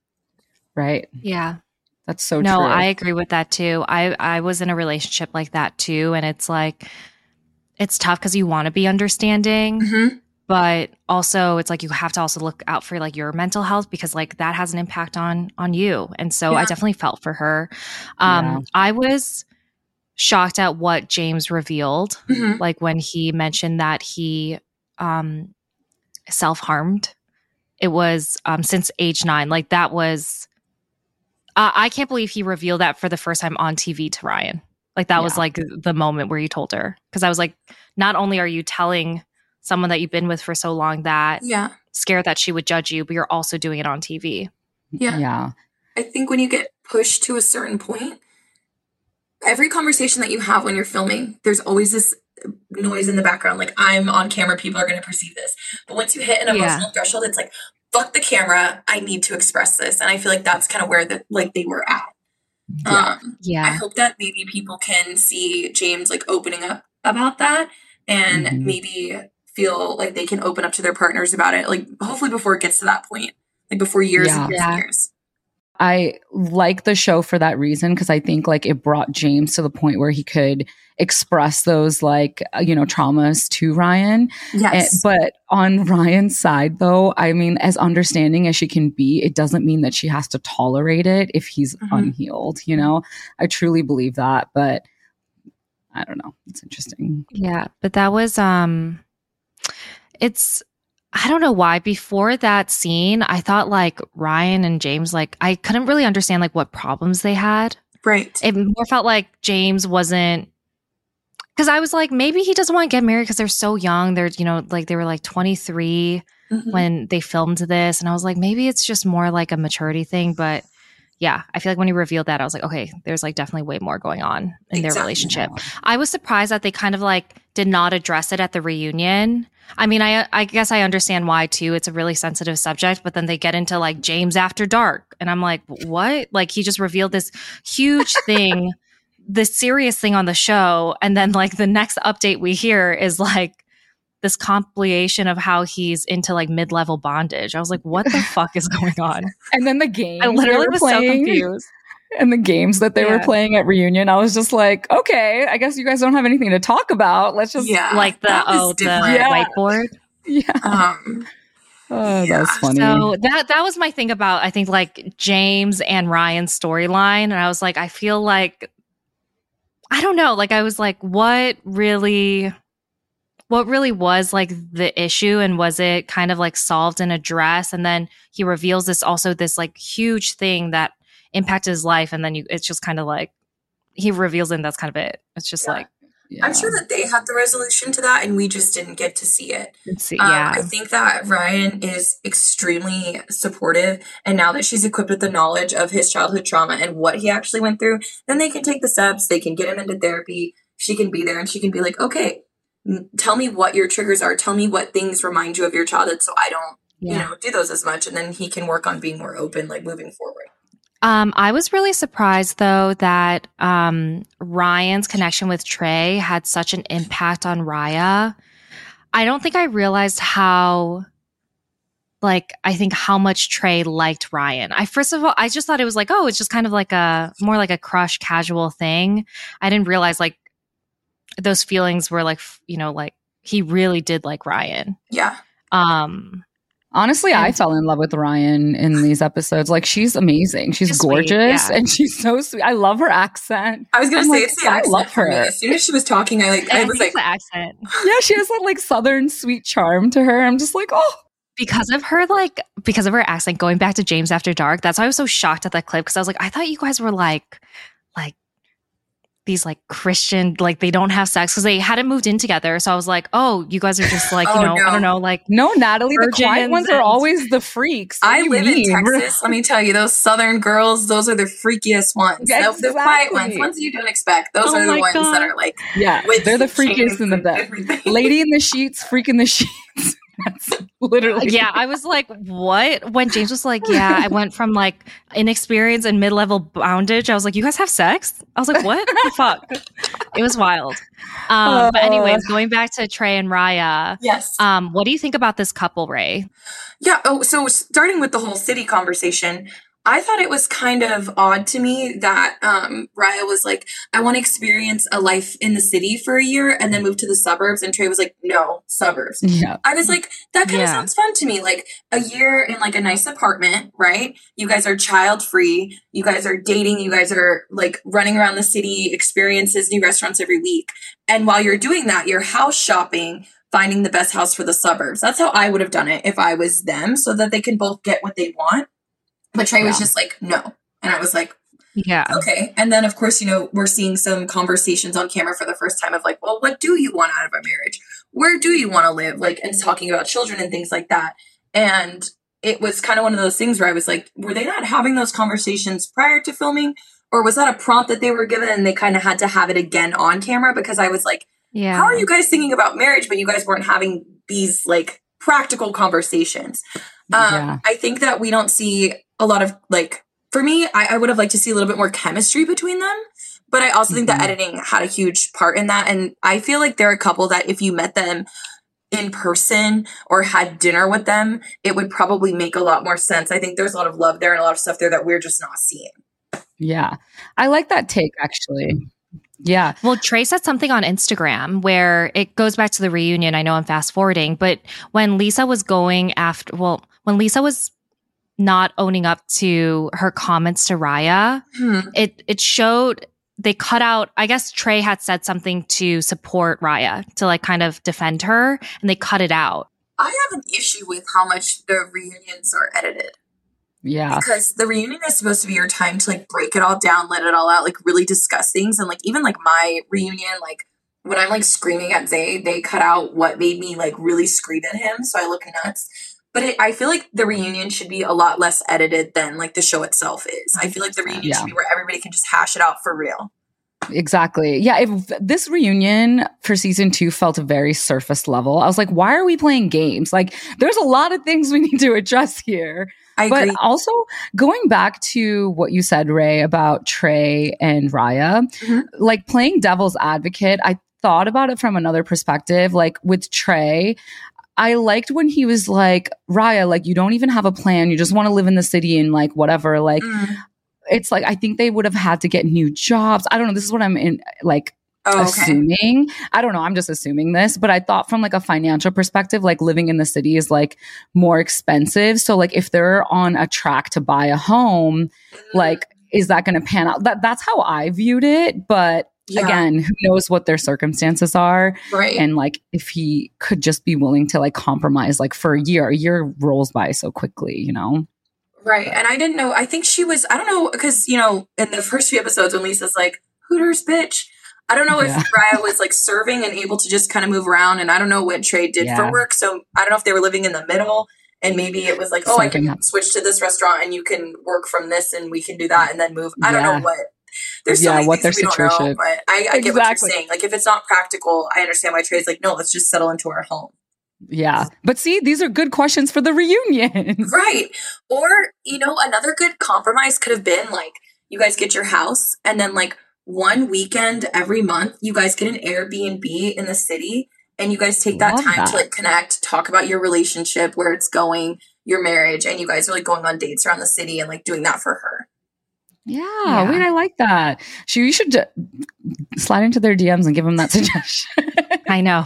Speaker 1: Right.
Speaker 2: Yeah.
Speaker 1: That's so true.
Speaker 2: no,
Speaker 1: true.
Speaker 2: I agree with that too. I I was in a relationship like that too, and it's like it's tough because you want to be understanding, mm-hmm. but also it's like you have to also look out for like your mental health because like that has an impact on on you. And so yeah. I definitely felt for her. Um, yeah. I was shocked at what James revealed, mm-hmm. like when he mentioned that he um self harmed. It was um since age nine. Like that was uh, I can't believe he revealed that for the first time on TV to Riah. Like that yeah. was like the moment where he told her because I was like, not only are you telling someone that you've been with for so long that
Speaker 3: yeah
Speaker 2: scared that she would judge you, but you're also doing it on TV.
Speaker 3: Yeah,
Speaker 1: yeah.
Speaker 3: I think when you get pushed to a certain point, every conversation that you have when you're filming, there's always this noise in the background. Like I'm on camera, people are going to perceive this. But once you hit an emotional yeah. threshold, it's like, fuck the camera. I need to express this. And I feel like that's kind of where the like they were at.
Speaker 2: Yeah. Um, yeah. I
Speaker 3: hope that maybe people can see James like opening up about that and mm-hmm. maybe feel like they can open up to their partners about it. Like hopefully before it gets to that point, like before years yeah. and years yeah. and years.
Speaker 1: I like the show for that reason because I think like it brought James to the point where he could express those like uh, you know traumas to Riah.
Speaker 3: Yes.
Speaker 1: And, but on Riah's side though, I mean as understanding as she can be, it doesn't mean that she has to tolerate it if he's mm-hmm. unhealed, you know? I truly believe that, but I don't know. It's interesting.
Speaker 2: Yeah, but that was um it's I don't know why before that scene, I thought like Riah and James, like I couldn't really understand like what problems they had.
Speaker 3: Right.
Speaker 2: It more felt like James wasn't because I was like, maybe he doesn't want to get married because they're so young. They're, you know, like they were like 23 mm-hmm. when they filmed this. And I was like, maybe it's just more like a maturity thing. But yeah, I feel like when he revealed that, I was like, okay, there's like definitely way more going on in exactly. their relationship. I was surprised that they kind of like did not address it at the reunion. I mean, I I guess I understand why too. It's a really sensitive subject, but then they get into like James after dark, and I'm like, what? Like he just revealed this huge thing, this serious thing on the show, and then like the next update we hear is like this compilation of how he's into like mid-level bondage. I was like, what the fuck is going on?
Speaker 1: And then the game.
Speaker 2: I literally was playing. so confused.
Speaker 1: And the games that they yeah. were playing at reunion. I was just like, okay, I guess you guys don't have anything to talk about. Let's just
Speaker 2: yeah, like the oh the yeah. whiteboard.
Speaker 1: Yeah. Um, oh, yeah. that's funny.
Speaker 2: So that that was my thing about I think like James and Riah's storyline, and I was like, I feel like I don't know, like I was like, what really what really was like the issue and was it kind of like solved and addressed and then he reveals this also this like huge thing that impacted his life and then you it's just kind of like he reveals it and that's kind of it it's just yeah. like
Speaker 3: yeah. I'm sure that they had the resolution to that and we just didn't get to see it.
Speaker 2: See, um, yeah.
Speaker 3: I think that Riah is extremely supportive. And now that she's equipped with the knowledge of his childhood trauma and what he actually went through, then they can take the steps, they can get him into therapy. She can be there and she can be like, okay, tell me what your triggers are. Tell me what things remind you of your childhood so I don't, yeah. you know, do those as much. And then he can work on being more open, like moving forward.
Speaker 2: Um, I was really surprised though that um, Riah's connection with Trey had such an impact on Raya. I don't think I realized how like I think how much Trey liked Riah. I first of all I just thought it was like, oh, it's just kind of like a more like a crush casual thing. I didn't realize like those feelings were like, you know, like he really did like Riah.
Speaker 3: Yeah.
Speaker 2: Um
Speaker 1: Honestly, and I fell in love with Riah in these episodes. Like she's amazing. She's, she's gorgeous sweet, yeah. and she's so sweet. I love her accent.
Speaker 3: I was gonna I'm say like, it's the I accent. love her. As soon as she was talking, I like I, I was like
Speaker 2: the accent.
Speaker 1: Yeah, she has that like southern sweet charm to her. I'm just like, oh,
Speaker 2: because of her like because of her accent going back to James after dark that's why I was so shocked at that clip because I was like I thought you guys were like like these like Christian, like they don't have sex because they hadn't moved in together. So I was like, oh, you guys are just like, you oh, know, no. I don't know, like
Speaker 1: no, Natalie, the quiet ones are always the freaks.
Speaker 3: I live mean? in Texas. let me tell you, those Southern girls, those are the freakiest ones. Exactly. The, the quiet ones, ones you don't expect. Those oh are the ones God. that are like,
Speaker 1: yeah, they're the freakiest in the bed. Lady in the sheets, freak in the sheets. That's literally.
Speaker 2: Yeah, I was like, what? When James was like, yeah, I went from like inexperience and mid level bondage. I was like, you guys have sex? I was like, what the fuck? It was wild. Um, uh, but anyways, going back to Trey and Raya.
Speaker 3: Yes.
Speaker 2: Um, what do you think about this couple, Rae?
Speaker 3: Yeah. Oh, so starting with the whole city conversation, I thought it was kind of odd to me that um, Raya was like, I want to experience a life in the city for a year and then move to the suburbs. And Trey was like, no, suburbs.
Speaker 1: Yeah.
Speaker 3: I was like, that kind of sounds fun to me. Like a year in like a nice apartment, right? You guys are child free. You guys are dating. You guys are like running around the city, experiences, new restaurants every week. And while you're doing that, you're house shopping finding the best house for the suburbs. That's how I would have done it if I was them so that they can both get what they want but Trey yeah. was just like, no. And I was like,
Speaker 2: yeah.
Speaker 3: Okay. And then, of course, you know, we're seeing some conversations on camera for the first time of like, well, what do you want out of a marriage? Where do you want to live? Like, and talking about children and things like that. And it was kind of one of those things where I was like, were they not having those conversations prior to filming? Or was that a prompt that they were given and they kind of had to have it again on camera? Because I was like, yeah. how are you guys thinking about marriage, but you guys weren't having these like practical conversations? Um, yeah. I think that we don't see a lot of like for me, I, I would have liked to see a little bit more chemistry between them. But I also mm-hmm. think that mm-hmm. editing had a huge part in that. And I feel like they're a couple that if you met them in person or had dinner with them, it would probably make a lot more sense. I think there's a lot of love there and a lot of stuff there that we're just not seeing.
Speaker 1: Yeah. I like that take actually. Yeah.
Speaker 2: Well, Trey said something on Instagram where it goes back to the reunion. I know I'm fast forwarding, but when Lisa was going after, well, when Lisa was not owning up to her comments to Raya. Hmm. It it showed they cut out I guess Trey had said something to support Raya to like kind of defend her and they cut it out.
Speaker 3: I have an issue with how much the reunions are edited.
Speaker 1: Yeah.
Speaker 3: Because the reunion is supposed to be your time to like break it all down, let it all out, like really discuss things. And like even like my reunion, like when I'm like screaming at Zay, they cut out what made me like really scream at him. So I look nuts. But it, I feel like the reunion should be a lot less edited than like the show itself is. I feel like the reunion yeah. should be where everybody can just hash it out for real.
Speaker 1: Exactly. Yeah. If this reunion for season two felt very surface level, I was like, why are we playing games? Like, there's a lot of things we need to address here.
Speaker 3: I
Speaker 1: but
Speaker 3: agree.
Speaker 1: also going back to what you said, Rae, about Trey and Raya, mm-hmm. like playing devil's advocate, I thought about it from another perspective. Like with Trey, I liked when he was like, Raya, like, you don't even have a plan. You just want to live in the city and like whatever. Like, mm. it's like I think they would have had to get new jobs. I don't know. This is what I'm in like
Speaker 3: Oh, okay.
Speaker 1: assuming. I don't know. I'm just assuming this, but I thought from like a financial perspective, like living in the city is like more expensive. So like if they're on a track to buy a home, like is that going to pan out? That that's how I viewed it. But
Speaker 3: Yeah.
Speaker 1: again, who knows what their circumstances are?
Speaker 3: Right.
Speaker 1: And like if he could just be willing to like compromise like for a year, a year rolls by so quickly, you know?
Speaker 3: Right. And I didn't know. I think she was, I don't know, because, you know, in the first few episodes when Lisa's like, Hooters, bitch. I don't know
Speaker 1: Yeah.
Speaker 3: if Raya was like serving and able to just kind of move around. And I don't know what Trey did
Speaker 1: Yeah.
Speaker 3: for work. So I don't know if they were living in the middle and maybe it was like, oh, I can
Speaker 1: happened.
Speaker 3: switch to this restaurant and you can work from this and we can do that and then move. I don't know what. There's so
Speaker 1: Yeah,
Speaker 3: many
Speaker 1: what their
Speaker 3: we don't know, but I, I get what you're saying. Like if it's not practical, I understand why Trey's like, no, let's just settle into our home.
Speaker 1: Yeah. But see, these are good questions for the reunion.
Speaker 3: Right. Or, you know, another good compromise could have been like you guys get your house and then like one weekend every month, you guys get an Airbnb in the city and you guys take that
Speaker 1: Love
Speaker 3: time
Speaker 1: that.
Speaker 3: to like connect, talk about your relationship, where it's going, your marriage, and you guys are like going on dates around the city and like doing that for her.
Speaker 1: Yeah,
Speaker 2: Yeah.
Speaker 1: wait, I like that. She, you should slide into their DMs and give them that suggestion.
Speaker 2: I know.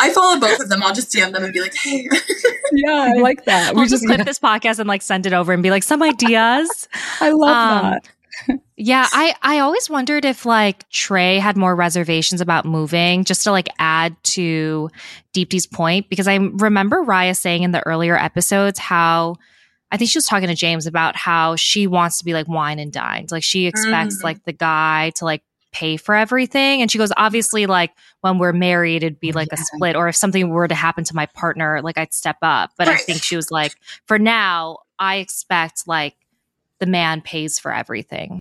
Speaker 3: I follow both of them. I'll just DM them and be like, hey.
Speaker 1: yeah, I like that.
Speaker 2: We'll just clip this podcast and like send it over and be like some ideas.
Speaker 1: I love
Speaker 2: Um,
Speaker 1: that.
Speaker 2: Yeah, I I always wondered if like Trey had more reservations about moving just to like add to Deepti's point because I remember Raya saying in the earlier episodes how I think she was talking to James about how she wants to be like wine and dined. Like she expects
Speaker 3: Mhm.
Speaker 2: like the guy to like pay for everything and she goes obviously like when we're married it'd be like a split or if something were to happen to my partner like I'd step up. But I think she was like for now I expect like the man pays for everything.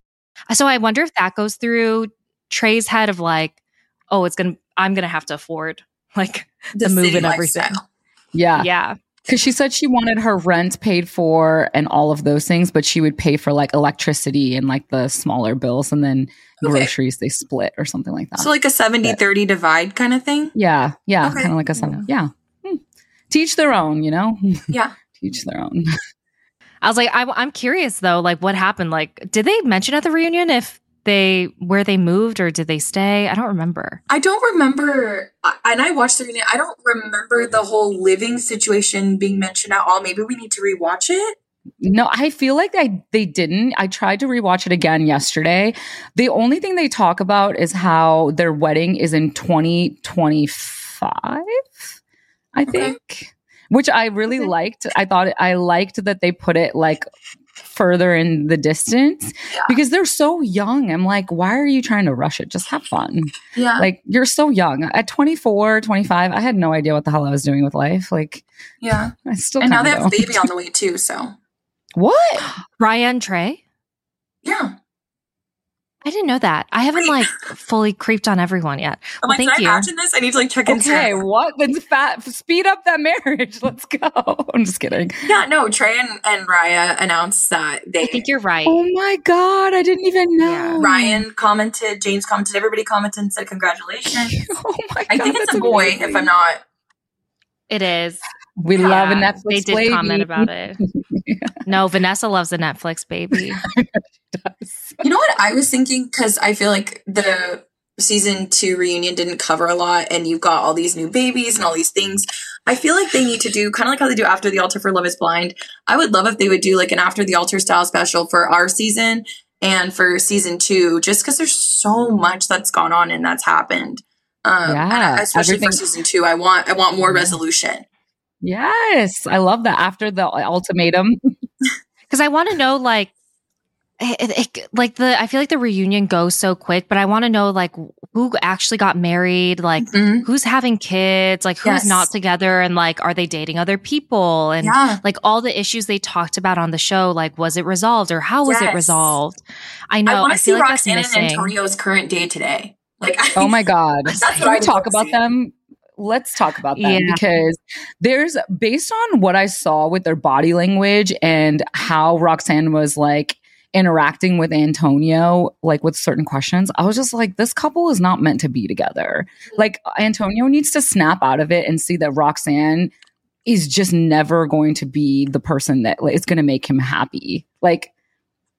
Speaker 2: So I wonder if that goes through Trey's head of like, oh, it's gonna, I'm gonna have to afford like the, move and everything.
Speaker 3: lifestyle.
Speaker 1: Yeah,
Speaker 2: Yeah,
Speaker 1: because she said she wanted her rent paid for and all of those things, but she would pay for like electricity and like the smaller bills, and then
Speaker 3: Okay.
Speaker 1: groceries they split or something like that.
Speaker 3: So like a 70 30 divide kind of thing.
Speaker 1: yeah, yeah,
Speaker 3: Okay.
Speaker 1: kind of like a seven. Yeah, Hmm. teach their own, you know.
Speaker 3: Yeah.
Speaker 1: teach their own.
Speaker 2: I was like, I, I'm curious though, like what happened? Like, did they mention at the reunion if they where they moved or did they stay? I don't remember.
Speaker 3: I don't remember, uh, and I watched the reunion. I don't remember the whole living situation being mentioned at all. Maybe we need to rewatch it.
Speaker 1: No, I feel like I they didn't. I tried to rewatch it again yesterday. The only thing they talk about is how their wedding is in 2025, I
Speaker 3: Okay.
Speaker 1: think, which I really liked. I thought I liked that they put it like further in the distance
Speaker 3: Yeah.
Speaker 1: because they're so young. I'm like, why are you trying to rush it? Just have fun.
Speaker 3: Yeah.
Speaker 1: Like you're so young. At 24, 25, I had no idea what the hell I was doing with life. Like
Speaker 3: yeah.
Speaker 1: I still
Speaker 3: And now they
Speaker 1: kinda
Speaker 3: have a baby on the way too. So,
Speaker 1: What?
Speaker 2: Ryan Trey?
Speaker 3: yeah.
Speaker 2: I didn't know that. I haven't like fully creeped on everyone yet.
Speaker 3: I'm
Speaker 2: Well,
Speaker 3: like,
Speaker 2: thank
Speaker 3: can
Speaker 2: you.
Speaker 3: I imagine this? I need to like check
Speaker 1: Okay,
Speaker 3: Instagram.
Speaker 1: what? Then fat speed up that marriage. Let's go. I'm just kidding.
Speaker 3: Yeah, no, Trey and, and Raya announced that they,
Speaker 2: I think you're right.
Speaker 1: Oh my god, I didn't even know.
Speaker 2: Yeah.
Speaker 3: Riah commented, James commented, everybody commented and said congratulations.
Speaker 1: Oh my god.
Speaker 3: I think it's a boy,
Speaker 1: amazing.
Speaker 3: if I'm not.
Speaker 2: It is.
Speaker 1: We love a
Speaker 2: Yeah,
Speaker 1: Netflix.
Speaker 2: They did
Speaker 1: lady.
Speaker 2: comment about it. No, Vanessa loves a Netflix baby.
Speaker 3: You know what I was thinking? Because I feel like the season two reunion didn't cover a lot, and you've got all these new babies and all these things. I feel like they need to do kind of like how they do after the altar for Love Is Blind. I would love if they would do like an after the altar style special for our season and for season two, just because there's so much that's gone on and that's happened. Um, and
Speaker 1: Yeah,
Speaker 3: I- especially for
Speaker 1: everything-
Speaker 3: season two, I want I want more
Speaker 1: Yeah.
Speaker 3: resolution.
Speaker 1: Yes, I love that. After the ultimatum,
Speaker 2: because I want to know like it, it- like the I feel like the reunion goes so quick, but I want to know like who actually got married, like
Speaker 3: Mhm.
Speaker 2: who's having kids, like who's
Speaker 3: Yes.
Speaker 2: not together, and like are they dating other people, and
Speaker 3: Yeah,
Speaker 2: like all the issues they talked about on the show, like was it resolved or how was it resolved? I
Speaker 3: I
Speaker 2: know
Speaker 3: want
Speaker 2: I,
Speaker 3: to see
Speaker 2: feel like that's
Speaker 3: Roxanne and. Antonio's current day today. Like, I,
Speaker 1: oh my god, Can we talk about them? Let's talk about that
Speaker 2: Yeah.
Speaker 1: because there's based on what I saw with their body language and how Roxanne was like interacting with Antonio, like with certain questions, I was just like, this couple is not meant to be together. Mm-hmm. Like Antonio needs to snap out of it and see that Roxanne is just never going to be the person that like, is going to make him happy. Like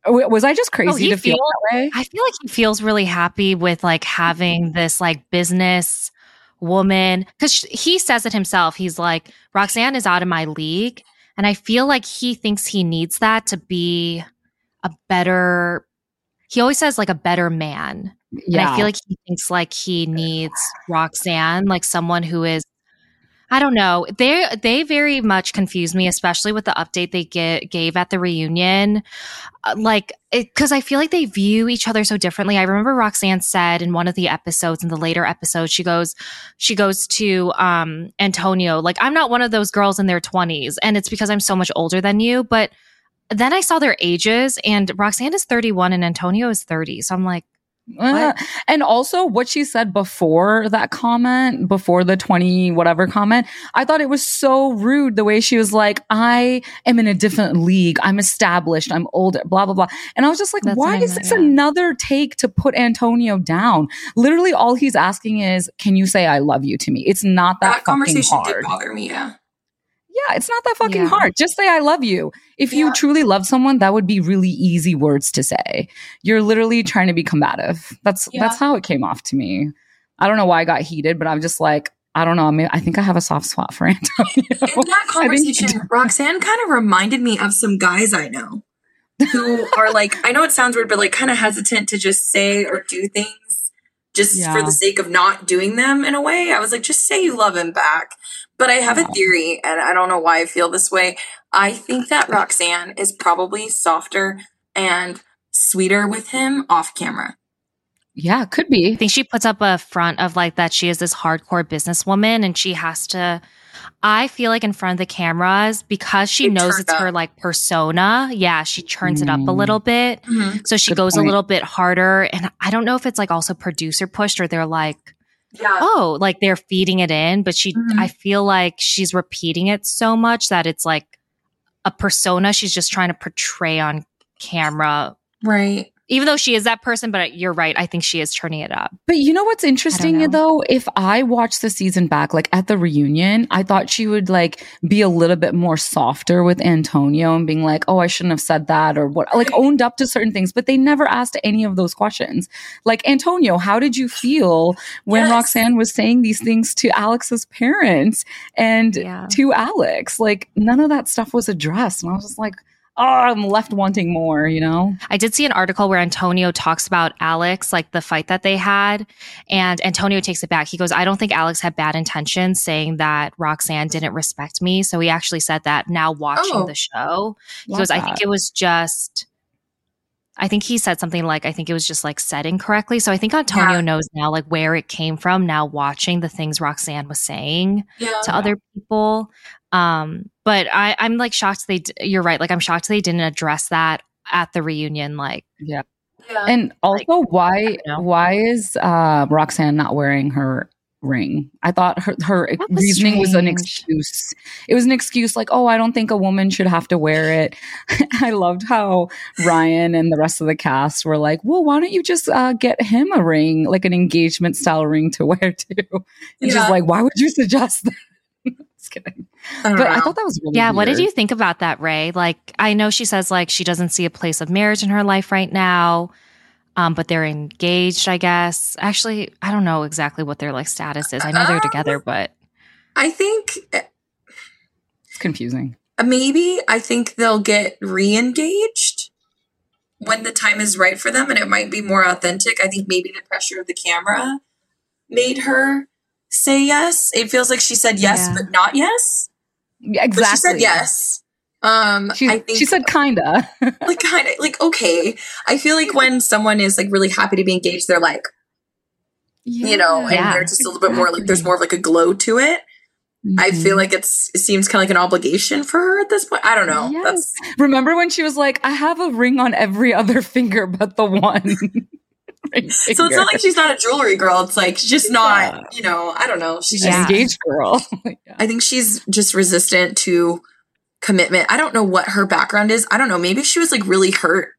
Speaker 1: Was I just crazy oh, to feel, feel that way?
Speaker 2: I feel like he feels really happy with like having this like business woman because he says it himself. He's like, Roxanne is out of my league. And I feel like he thinks he needs that to be a better, he always says like a better man. Yeah. And I feel like he thinks like he needs Roxanne, like someone who is I don't know. They they very much confuse me, especially with the update they get, gave at the reunion. Uh, like, because I feel like they view each other so differently. I remember Roxanne said in one of the episodes, in the later episodes, she goes, she goes to um, Antonio, like, I'm not one of those girls in their twenties, and it's because I'm so much older than you. But then I saw their ages, and Roxanne is 31 and Antonio is 30. So I'm like,
Speaker 1: uh, and also what she said before that comment, before the 20 whatever comment, I thought it was so rude the way she was like, I am in a different league. I'm established. I'm older, blah, blah, blah. And I was just like, That's why is this yeah. another take to put Antonio down? Literally all he's asking is, can you say I love you to me? It's not that, that conversation hard. did
Speaker 3: bother me. Yeah.
Speaker 1: Yeah, it's not that fucking yeah. hard. Just say I love you. If yeah. you truly love someone, that would be really easy words to say. You're literally trying to be combative. That's yeah. that's how it came off to me. I don't know why I got heated, but I'm just like, I don't know. I mean, I think I have a soft spot for Antonio. In
Speaker 3: that conversation, Roxanne kind of reminded me of some guys I know who are like, I know it sounds weird, but like kind of hesitant to just say or do things just yeah. for the sake of not doing them in a way. I was like, just say you love him back. But I have a theory, and I don't know why I feel this way. I think that Roxanne is probably softer and sweeter with him off camera.
Speaker 1: Yeah, could be.
Speaker 2: I think she puts up a front of like that she is this hardcore businesswoman and she has to I feel like in front of the cameras because she, she knows it's up. her like persona. Yeah, she turns mm. it up a mm. little bit. Mm-hmm. So she Good goes point. a little bit harder and I don't know if it's like also producer pushed or they're like yeah. oh, like they're feeding it in, but she, mm-hmm. I feel like she's repeating it so much that it's like a persona she's just trying to portray on camera.
Speaker 3: Right
Speaker 2: even though she is that person, but you're right. I think she is turning it up.
Speaker 1: But you know what's interesting know. though? If I watched the season back, like at the reunion, I thought she would like be a little bit more softer with Antonio and being like, oh, I shouldn't have said that or what, like owned up to certain things, but they never asked any of those questions. Like, Antonio, how did you feel when yes. Roxanne was saying these things to Alex's parents and yeah. to Alex? Like, none of that stuff was addressed. And I was just like, oh, I'm left wanting more, you know?
Speaker 2: I did see an article where Antonio talks about Alex, like the fight that they had. And Antonio takes it back. He goes, I don't think Alex had bad intentions saying that Roxanne didn't respect me. So he actually said that now watching oh, the show. He goes, that. I think it was just. I think he said something like, I think it was just like said incorrectly. So I think Antonio yeah. knows now like where it came from now watching the things Roxanne was saying yeah. to other people. Um, but I, I'm like shocked they, you're right. Like I'm shocked they didn't address that at the reunion. Like,
Speaker 1: yeah. yeah. And also like, why, why is, uh, Roxanne not wearing her ring. I thought her her was reasoning strange. was an excuse. It was an excuse like, "Oh, I don't think a woman should have to wear it." I loved how Riah and the rest of the cast were like, "Well, why don't you just uh, get him a ring, like an engagement style ring to wear too?" And yeah. she's like, "Why would you suggest that?" Just kidding. I but know. I thought that was really
Speaker 2: Yeah,
Speaker 1: weird.
Speaker 2: what did you think about that, Rae? Like I know she says like she doesn't see a place of marriage in her life right now. Um, but they're engaged, I guess. Actually, I don't know exactly what their like status is. I know they're together, but
Speaker 3: I think
Speaker 1: it's confusing.
Speaker 3: Maybe I think they'll get re-engaged when the time is right for them, and it might be more authentic. I think maybe the pressure of the camera made her say yes. It feels like she said yes, yeah. but not yes.
Speaker 1: exactly. But she
Speaker 3: said yes. Um,
Speaker 1: she,
Speaker 3: I think
Speaker 1: she said kinda,
Speaker 3: like kinda, like okay. I feel like when someone is like really happy to be engaged, they're like, yeah, you know, and yeah, they're just a little bit more like there's more of like a glow to it. Mm-hmm. I feel like it's it seems kind of like an obligation for her at this point. I don't know. Yes. That's
Speaker 1: remember when she was like, "I have a ring on every other finger but the one."
Speaker 3: so it's not like she's not a jewelry girl. It's like she's just not, yeah. you know, I don't know.
Speaker 1: She's yeah. engaged girl.
Speaker 3: yeah. I think she's just resistant to commitment. I don't know what her background is. I don't know. Maybe she was like really hurt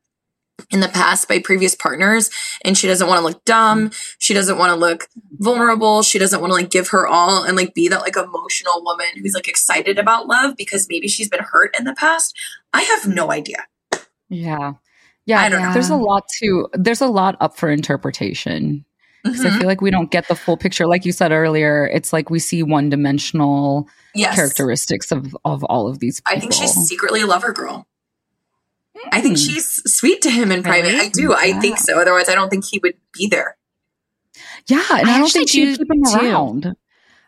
Speaker 3: in the past by previous partners and she doesn't want to look dumb. She doesn't want to look vulnerable. She doesn't want to like give her all and like be that like emotional woman who's like excited about love because maybe she's been hurt in the past. I have no idea.
Speaker 1: Yeah. Yeah, I don't know. There's a lot to there's a lot up for interpretation. Because mm-hmm. I feel like we don't get the full picture. Like you said earlier, it's like we see one dimensional yes. characteristics of, of all of these people.
Speaker 3: I think she's secretly a lover girl. Mm. I think hmm. she's sweet to him in really? private. I do. Yeah. I think so. Otherwise, I don't think he would be there.
Speaker 1: Yeah, and I, I don't think she'd keep him too. around.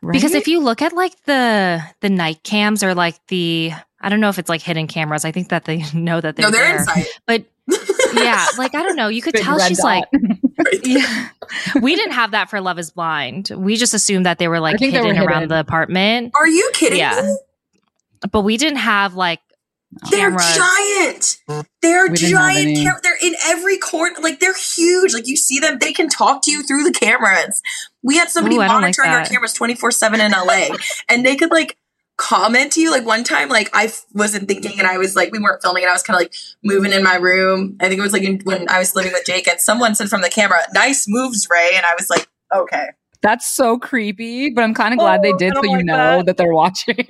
Speaker 2: Right? Because if you look at like the the night cams or like the I don't know if it's like hidden cameras. I think that they know that they're, no, they're there. Inside. But yeah, like I don't know. You could Big tell she's dot. like, yeah. we didn't have that for Love Is Blind. We just assumed that they were like hidden were around hidden. the apartment.
Speaker 3: Are you kidding? Yeah, me?
Speaker 2: but we didn't have like.
Speaker 3: They're giant. They're giant. Cam- they're in every corner. Like they're huge. Like you see them. They can talk to you through the cameras. We had somebody Ooh, monitoring like our cameras twenty four seven in LA, and they could like comment to you. Like one time, like I f- wasn't thinking and I was like, we weren't filming and I was kind of like moving in my room. I think it was like in, when I was living with Jake and someone said from the camera, nice moves, Rae. And I was like, okay.
Speaker 1: That's so creepy, but I'm kind of glad oh, they did so like you know that. that they're watching.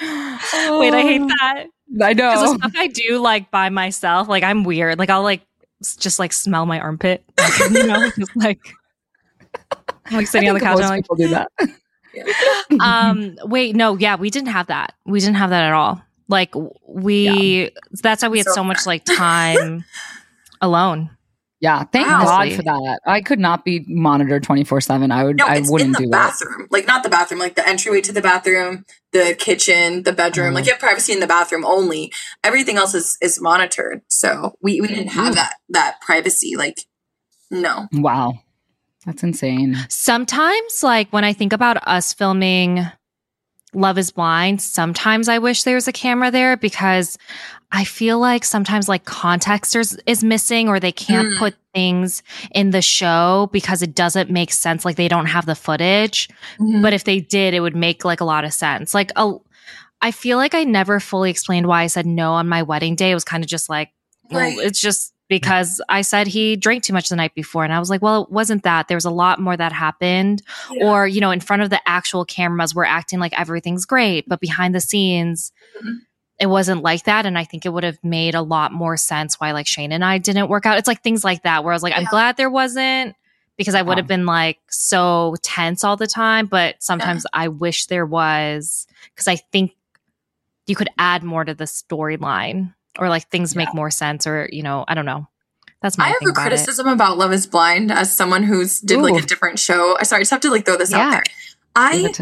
Speaker 1: Wait,
Speaker 2: I hate that.
Speaker 1: I know.
Speaker 2: The stuff I do like by myself, like I'm weird. Like I'll like just like smell my armpit. you know, just like I'm like sitting on the couch. and I'm like,
Speaker 1: people do that.
Speaker 2: um, wait, no, yeah, we didn't have that. We didn't have that at all. Like we, yeah. that's why we had so, so much like time alone.
Speaker 1: Yeah, thank wow. God for that. I could not be monitored twenty four seven. I would. No, I wouldn't
Speaker 3: in the
Speaker 1: do
Speaker 3: bathroom.
Speaker 1: It.
Speaker 3: Like not the bathroom, like the entryway to the bathroom, the kitchen, the bedroom. Like mm. you have privacy in the bathroom only. Everything else is is monitored. So we we didn't have that that privacy. Like no.
Speaker 1: Wow. That's insane.
Speaker 2: Sometimes, like when I think about us filming Love is Blind, sometimes I wish there was a camera there because I feel like sometimes like context is, is missing or they can't mm. put things in the show because it doesn't make sense. Like they don't have the footage. Mm-hmm. But if they did, it would make like a lot of sense. Like a, I feel like I never fully explained why I said no on my wedding day. It was kind of just like, right. well, it's just because I said he drank too much the night before. And I was like, well, it wasn't that. There was a lot more that happened. Yeah. Or, you know, in front of the actual cameras, we're acting like everything's great. But behind the scenes, mm-hmm. it wasn't like that. And I think it would have made a lot more sense why like Shayne and I didn't work out. It's like things like that where I was like, yeah. I'm glad there wasn't because I would have been like so tense all the time. But sometimes yeah. I wish there was because I think you could add more to the storyline or like things yeah. make more sense or you know i don't know. That's my
Speaker 3: i have a criticism it. about love is blind as someone who's did Ooh. like a different show. Sorry i just have to like throw this yeah. out there. I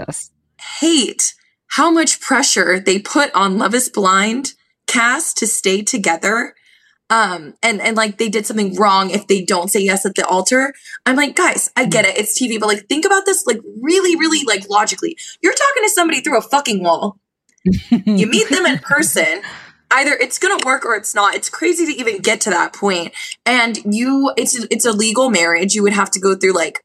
Speaker 3: hate how much pressure they put on love is blind cast to stay together um and and like they did something wrong if they don't say yes at the altar. I'm like guys i get it. It's tv but like think about this like really really like logically. You're talking to somebody through a fucking wall. You meet them in person either it's going to work or it's not. It's crazy to even get to that point. And you, it's it's a legal marriage. You would have to go through like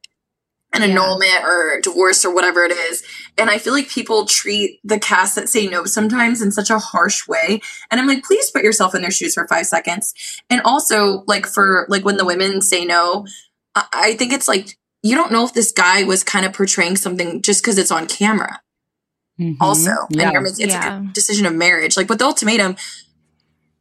Speaker 3: an yeah. annulment or divorce or whatever it is. And I feel like people treat the cast that say no sometimes in such a harsh way. And I'm like, please put yourself in their shoes for five seconds. And also, like for like when the women say no, I, I think it's like you don't know if this guy was kind of portraying something just because it's on camera. Mm-hmm. Also, yeah. and you're making it's yeah. a decision of marriage. Like with the ultimatum,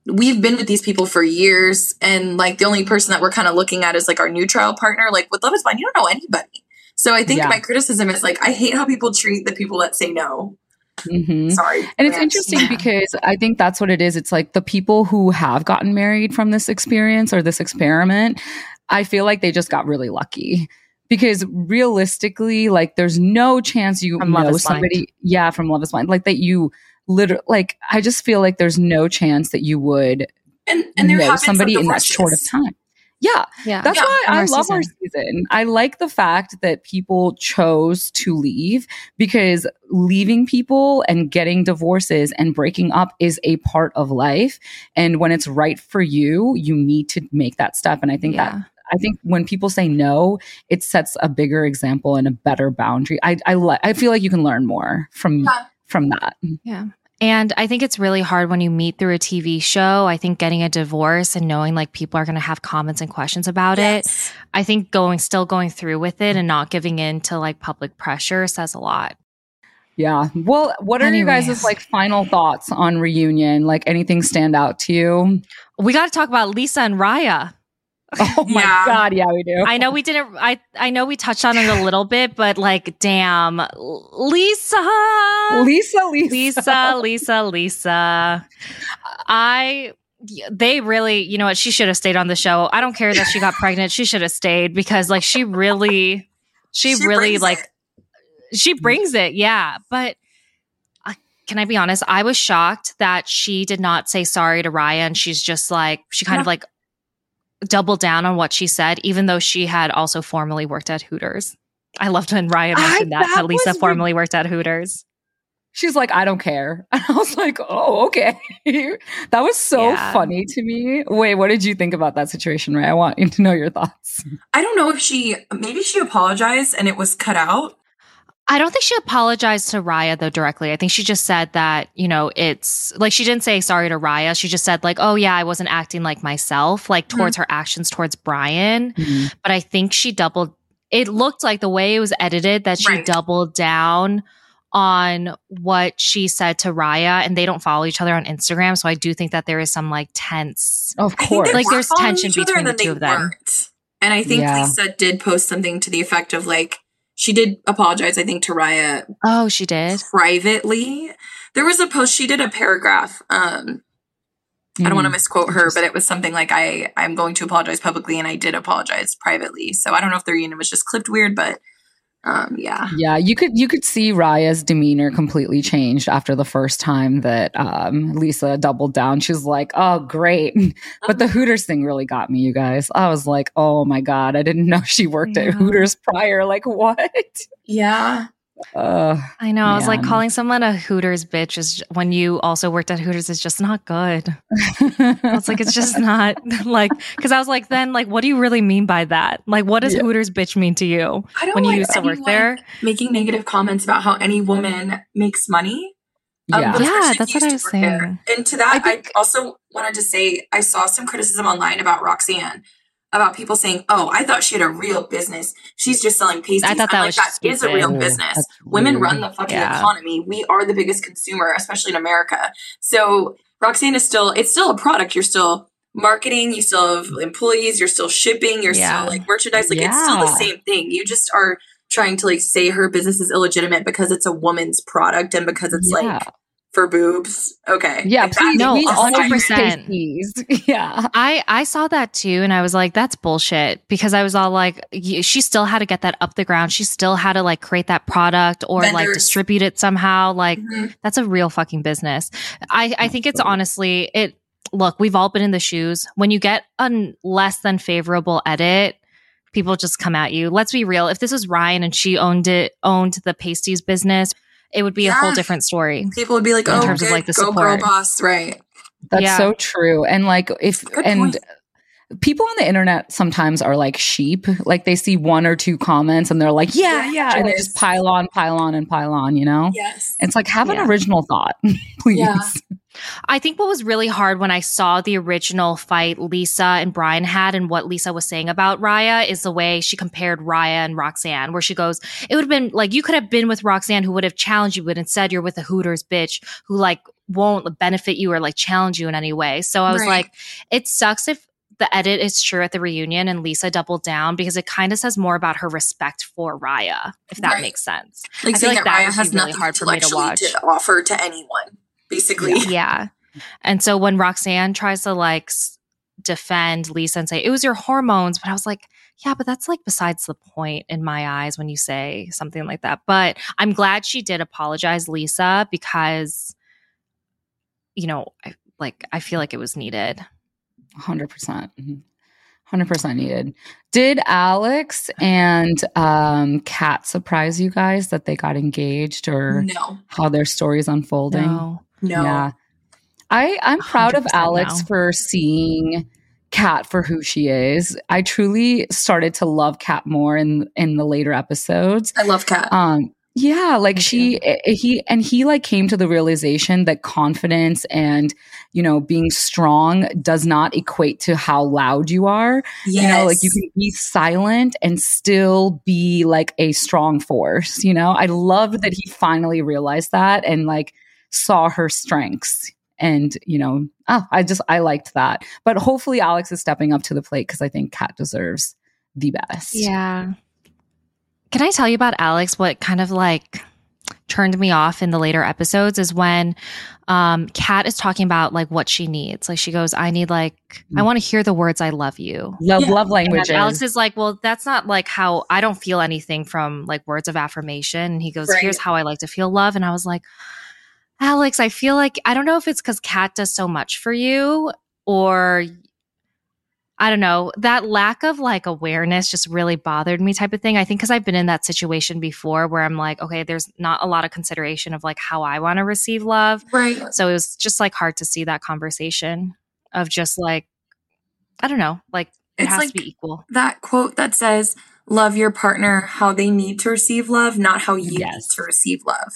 Speaker 3: we've been with these people for years, and like the only person that we're kind of looking at is like our new trial partner. Like with Love Is Blind, you don't know anybody. So I think yeah. my criticism is like I hate how people treat the people that say no. Mm-hmm. Sorry.
Speaker 1: And it's interesting yeah. because I think that's what it is. It's like the people who have gotten married from this experience or this experiment, I feel like they just got really lucky because realistically, like there's no chance you from know somebody, Blind. yeah, from Love is Blind, like that you literally, like I just feel like there's no chance that you would
Speaker 3: and, and know
Speaker 1: somebody in that short of time. Yeah. Yeah. That's yeah, why I love season. our season. I like the fact that people chose to leave because leaving people and getting divorces and breaking up is a part of life. And when it's right for you, you need to make that step. And I think yeah. that I think when people say no, it sets a bigger example and a better boundary. I I, le- I feel like you can learn more from yeah. from that.
Speaker 2: Yeah. And I think it's really hard when you meet through a TV show. I think getting a divorce and knowing like people are going to have comments and questions about yes. it. I think going, still going through with it and not giving in to like public pressure says a lot.
Speaker 1: Yeah. Well, what are you guys' like final thoughts on reunion? Like anything stand out to you?
Speaker 2: We got to talk about Lisa and Raya.
Speaker 1: Oh my yeah. god, yeah, we do.
Speaker 2: I know we didn't I I know we touched on it a little bit, but like damn, Lisa.
Speaker 1: Lisa, Lisa.
Speaker 2: Lisa, Lisa, Lisa. I they really, you know what, she should have stayed on the show. I don't care that she got pregnant. She should have stayed because like she really she, she really like it. she brings it. Yeah, but uh, can I be honest? I was shocked that she did not say sorry to Raya and she's just like, she kind yeah. of like double down on what she said, even though she had also formerly worked at Hooters. I loved when Riah mentioned I, that, that, Lisa formerly worked at Hooters.
Speaker 1: She's like, I don't care. And I was like, oh, okay. that was so yeah. funny to me. Wait, what did you think about that situation, Rae? I want you to know your thoughts.
Speaker 3: I don't know if she, maybe she apologized and it was cut out.
Speaker 2: I don't think she apologized to Raya though directly. I think she just said that, you know, it's like she didn't say sorry to Raya. She just said like, "Oh yeah, I wasn't acting like myself," like mm-hmm. towards mm-hmm. her actions towards Brian. Mm-hmm. But I think she doubled it looked like the way it was edited that she right. doubled down on what she said to Raya and they don't follow each other on Instagram, so I do think that there is some like tense
Speaker 1: Of course.
Speaker 2: Like there's tension between the two of them.
Speaker 3: Weren't. And I think yeah. Lisa did post something to the effect of like she did apologize, I think, to Raya.
Speaker 2: Oh, she did
Speaker 3: privately. There was a post. She did a paragraph. Um, mm. I don't want to hmm. misquote her, but it was something like, "I I'm going to apologize publicly, and I did apologize privately." So I don't know if the reunion was just clipped weird, but um, yeah.
Speaker 1: Yeah you could you could see raya's demeanor completely changed after the first time that um, lisa doubled down. She's like oh great. But the hooters thing really got me you guys. I was like oh my god i didn't know she worked yeah. at hooters prior like what?
Speaker 3: Yeah
Speaker 2: uh, I know. Man. I was like calling someone a Hooters bitch is when you also worked at Hooters is just not good. it's like it's just not like because I was like then like what do you really mean by that? Like what does yeah. Hooters bitch mean to you when you used to work there?
Speaker 3: Making negative comments about how any woman makes money.
Speaker 2: Yeah, um, yeah, that's what I was saying. There.
Speaker 3: And to that, I, think- I also wanted to say I saw some criticism online about Roxanne about people saying, "Oh, I thought she had a real business. She's just selling pasties." I thought that I'm was like, that is a real business. Women run the fucking yeah. economy. We are the biggest consumer, especially in America. So Roxanne is still it's still a product. You're still marketing. You still have employees. You're still shipping. You're yeah. still like merchandise. Like yeah. it's still the same thing. You just are trying to like say her business is illegitimate because it's a woman's product and because it's like for boobs. Okay.
Speaker 1: Yeah, please, no, hundred percent.
Speaker 2: Yeah, I I saw that too, and I was like, that's bullshit because I was all like, she still had to get that up the ground. She still had to like create that product or Vendors. like distribute it somehow. Like mm-hmm. that's a real fucking business. I I think it's honestly it. Look, we've all been in the shoes when you get a less than favorable edit people just come at you. Let's be real. If this was Riah and she owned it, owned the pasties business, it would be yeah. a whole different story.
Speaker 3: People would be like, "Oh, in terms good, of like the go support. girl boss," right?
Speaker 1: That's yeah. so true. And like, if good and. Point. People on the internet sometimes are like sheep. Like they see one or two comments and they're like, yeah, yeah. And they just pile on, pile on, and pile on, you know?
Speaker 3: Yes.
Speaker 1: It's like, have an original thought, please. Yeah.
Speaker 2: I think what was really hard when I saw the original fight Lisa and Brian had and what Lisa was saying about Raya is the way she compared Raya and Roxanne, where she goes, it would have been like you could have been with Roxanne who would have challenged you, but instead you're with a Hooters bitch who like won't benefit you or like challenge you in any way. So I was right. like, it sucks if the edit is true at the reunion and Lisa doubled down because it kind of says more about her respect for Raya, if that right. makes sense.
Speaker 3: Like I feel like that, that Raya has really hard for me to watch. To offer to anyone basically.
Speaker 2: Yeah. And so when Roxanne tries to like defend Lisa and say, it was your hormones, but I was like, yeah, but that's like besides the point in my eyes when you say something like that. But I'm glad she did apologize, Lisa, because, you know, I, like I feel like it was needed.
Speaker 1: 100%. percent 100% needed. Did Alex and um Kat surprise you guys that they got engaged or
Speaker 3: no.
Speaker 1: how their story is unfolding?
Speaker 2: No.
Speaker 3: No.
Speaker 1: Yeah. I, I'm proud of Alex no. for seeing Kat for who she is. I truly started to love Kat more in in the later episodes.
Speaker 3: I love Kat.
Speaker 1: Um, Yeah, like Thank she, you. Eh, eh, he, and he like came to the realization that confidence and, you know, being strong does not equate to how loud you are. Yes. You know, like you can be silent and still be like a strong force, you know? I love that he finally realized that and like saw her strengths. And, you know, oh, I just, I liked that. But hopefully Alex is stepping up to the plate because I think Kat deserves the best.
Speaker 2: Yeah. Can I tell you about Alex? What kind of like turned me off in the later episodes is when um Kat is talking about like what she needs. Like she goes, I need like mm. I want to hear the words I love you.
Speaker 1: Love yeah. love languages.
Speaker 2: And Alex is like, well, that's not like how I don't feel anything from like words of affirmation. And he goes, right. here's how I like to feel love. And I was like, Alex, I feel like I don't know if it's because Kat does so much for you or I don't know, that lack of like awareness just really bothered me type of thing. I think because I've been in that situation before where I'm like, okay, there's not a lot of consideration of like how I want to receive love.
Speaker 3: Right.
Speaker 2: So it was just like hard to see that conversation of just like, I don't know, like it it's has like to be equal.
Speaker 3: That quote that says, love your partner how they need to receive love, not how you yes. need to receive love.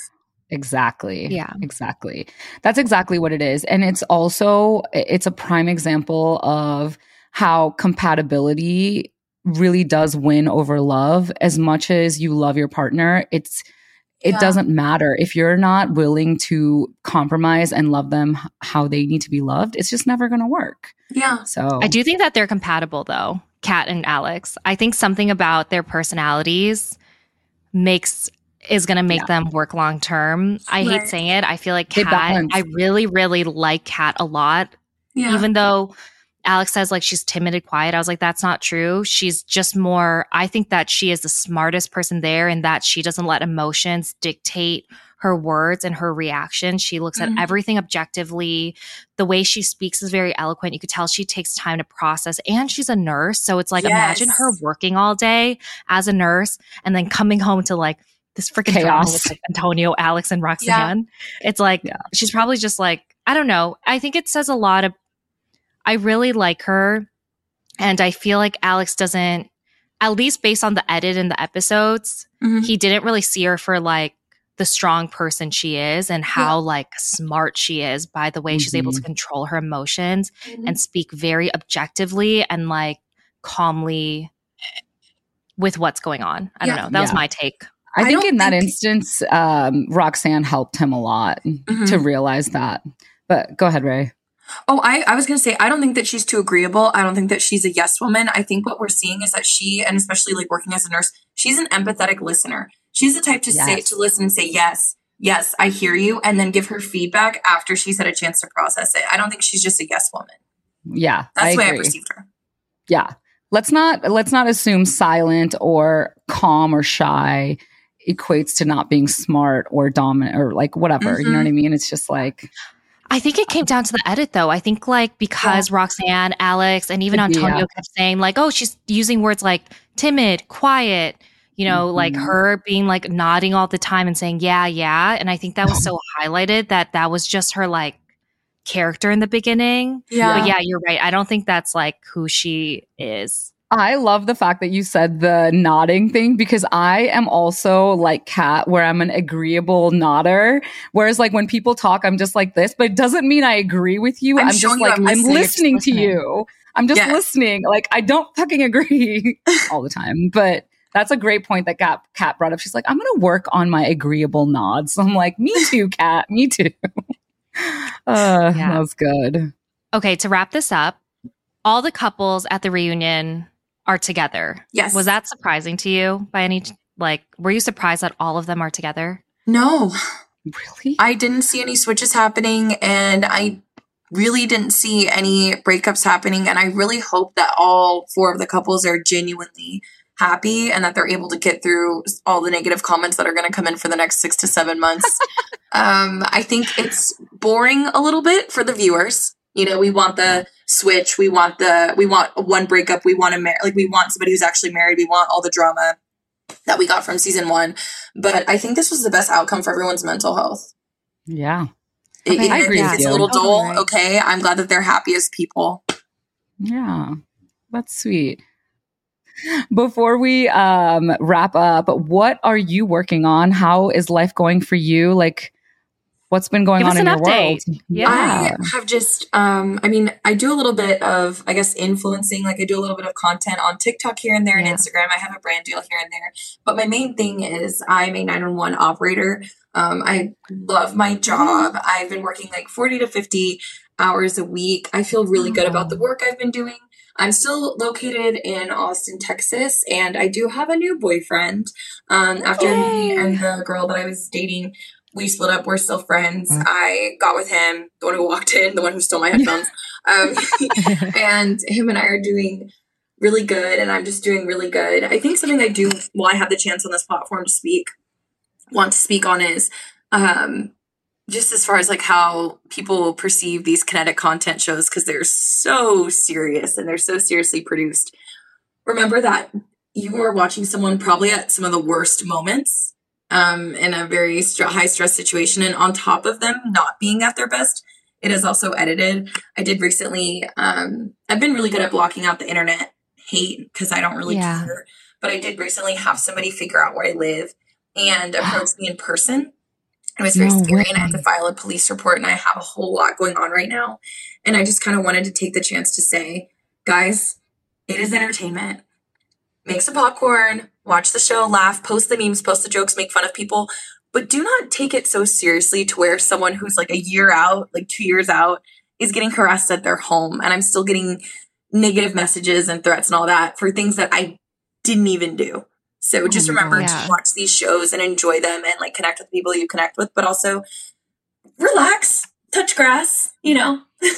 Speaker 1: Exactly.
Speaker 2: Yeah.
Speaker 1: Exactly. That's exactly what it is. And it's also it's a prime example of how compatibility really does win over love as much as you love your partner it's it yeah. doesn't matter if you're not willing to compromise and love them how they need to be loved it's just never going to work
Speaker 3: yeah
Speaker 1: so
Speaker 2: i do think that they're compatible though kat and alex i think something about their personalities makes is going to make yeah. them work long term i right. hate saying it i feel like kat i really really like kat a lot yeah. even though Alex says like she's timid and quiet. I was like, that's not true. She's just more, I think that she is the smartest person there and that she doesn't let emotions dictate her words and her reaction. She looks mm-hmm. at everything objectively. The way she speaks is very eloquent. You could tell she takes time to process and she's a nurse. So it's like, yes. imagine her working all day as a nurse and then coming home to like, this freaking chaos with like Antonio, Alex, and Roxanne. Yeah. It's like yeah. she's probably just like I don't know. I think it says a lot of I really like her. And I feel like Alex doesn't, at least based on the edit in the episodes, mm-hmm. he didn't really see her for like the strong person she is and how yeah. like smart she is by the way mm-hmm. she's able to mm-hmm. control her emotions mm-hmm. and speak very objectively and like calmly with what's going on. I yeah. don't know. That yeah. was my take.
Speaker 1: I, I think in that instance, um, Roxanne helped him a lot mm-hmm. to realize that. But go ahead, Rae.
Speaker 3: Oh, I, I was going to say, I don't think that she's too agreeable. I don't think that she's a yes woman. I think what we're seeing is that she, and especially like working as a nurse, she's an empathetic listener. She's the type to yes. say, to listen and say, yes, yes, I hear you, and then give her feedback after she's had a chance to process it. I don't think she's just a yes woman.
Speaker 1: Yeah.
Speaker 3: That's I the way agree. I perceived her.
Speaker 1: Yeah. Let's not, let's not assume silent or calm or shy equates to not being smart or dominant or like whatever. Mm-hmm. You know what I mm-hmm. mean? It's just like,
Speaker 2: I think it came down to the edit though. I think like because yeah. Roxanne, Alex, and even Antonio yeah. kept saying like, oh, she's using words like timid, quiet, you know, mm-hmm. like her being like nodding all the time and saying, yeah, yeah. And I think that was so highlighted that that was just her like character in the beginning. Yeah. But yeah, you're right. I don't think that's like who she is.
Speaker 1: I love the fact that you said the nodding thing because I am also like Kat, where I'm an agreeable nodder. Whereas, like, when people talk, I'm just like this, but it doesn't mean I agree with you. I'm, I'm just like, I'm listening, I'm listening to you. I'm just yes. listening. Like, I don't fucking agree all the time, but that's a great point that Kat, Kat brought up. She's like, I'm going to work on my agreeable nods. I'm like, me too, Kat, me too. uh, yeah. That was good.
Speaker 2: Okay, to wrap this up, all the couples at the reunion are together.
Speaker 3: Yes.
Speaker 2: Was that surprising to you by any like were you surprised that all of them are together?
Speaker 3: No.
Speaker 1: Really?
Speaker 3: I didn't see any switches happening and I really didn't see any breakups happening and I really hope that all four of the couples are genuinely happy and that they're able to get through all the negative comments that are going to come in for the next 6 to 7 months. um I think it's boring a little bit for the viewers. You know, we want the switch. We want the, we want one breakup. We want to marry, like we want somebody who's actually married. We want all the drama that we got from season one. But I think this was the best outcome for everyone's mental health.
Speaker 1: Yeah.
Speaker 3: Okay, I agree. It's a little dull. Right. Okay. I'm glad that they're happy as people.
Speaker 1: Yeah. That's sweet. before we um, wrap up, what are you working on? How is life going for you? Like, what's been going
Speaker 2: Give
Speaker 1: on in your
Speaker 2: update.
Speaker 1: world?
Speaker 3: Yeah. I have just, um, I mean, I do a little bit of, I guess, influencing. Like, I do a little bit of content on TikTok here and there yeah. and Instagram. I have a brand deal here and there. But my main thing is I'm a 911 operator. Um, I love my job. I've been working like 40 to 50 hours a week. I feel really good about the work I've been doing. I'm still located in Austin, Texas, and I do have a new boyfriend. Um, after Yay. me and the girl that I was dating, we split up. We're still friends. Mm-hmm. I got with him, the one who walked in, the one who stole my headphones. um, and him and I are doing really good, and I'm just doing really good. I think something I do while I have the chance on this platform to speak, want to speak on is um, just as far as like how people perceive these kinetic content shows because they're so serious and they're so seriously produced remember that you are watching someone probably at some of the worst moments um, in a very st- high stress situation and on top of them not being at their best it is also edited i did recently um, i've been really good at blocking out the internet hate because i don't really yeah. care but i did recently have somebody figure out where i live and approach me in person it was very no scary way. and I had to file a police report and I have a whole lot going on right now. And I just kind of wanted to take the chance to say, guys, it is entertainment. Make some popcorn, watch the show, laugh, post the memes, post the jokes, make fun of people, but do not take it so seriously to where someone who's like a year out, like two years out, is getting harassed at their home. And I'm still getting negative messages and threats and all that for things that I didn't even do. So oh just oh remember yeah. to watch these shows and enjoy them and like connect with people you connect with, but also relax, touch grass, you know.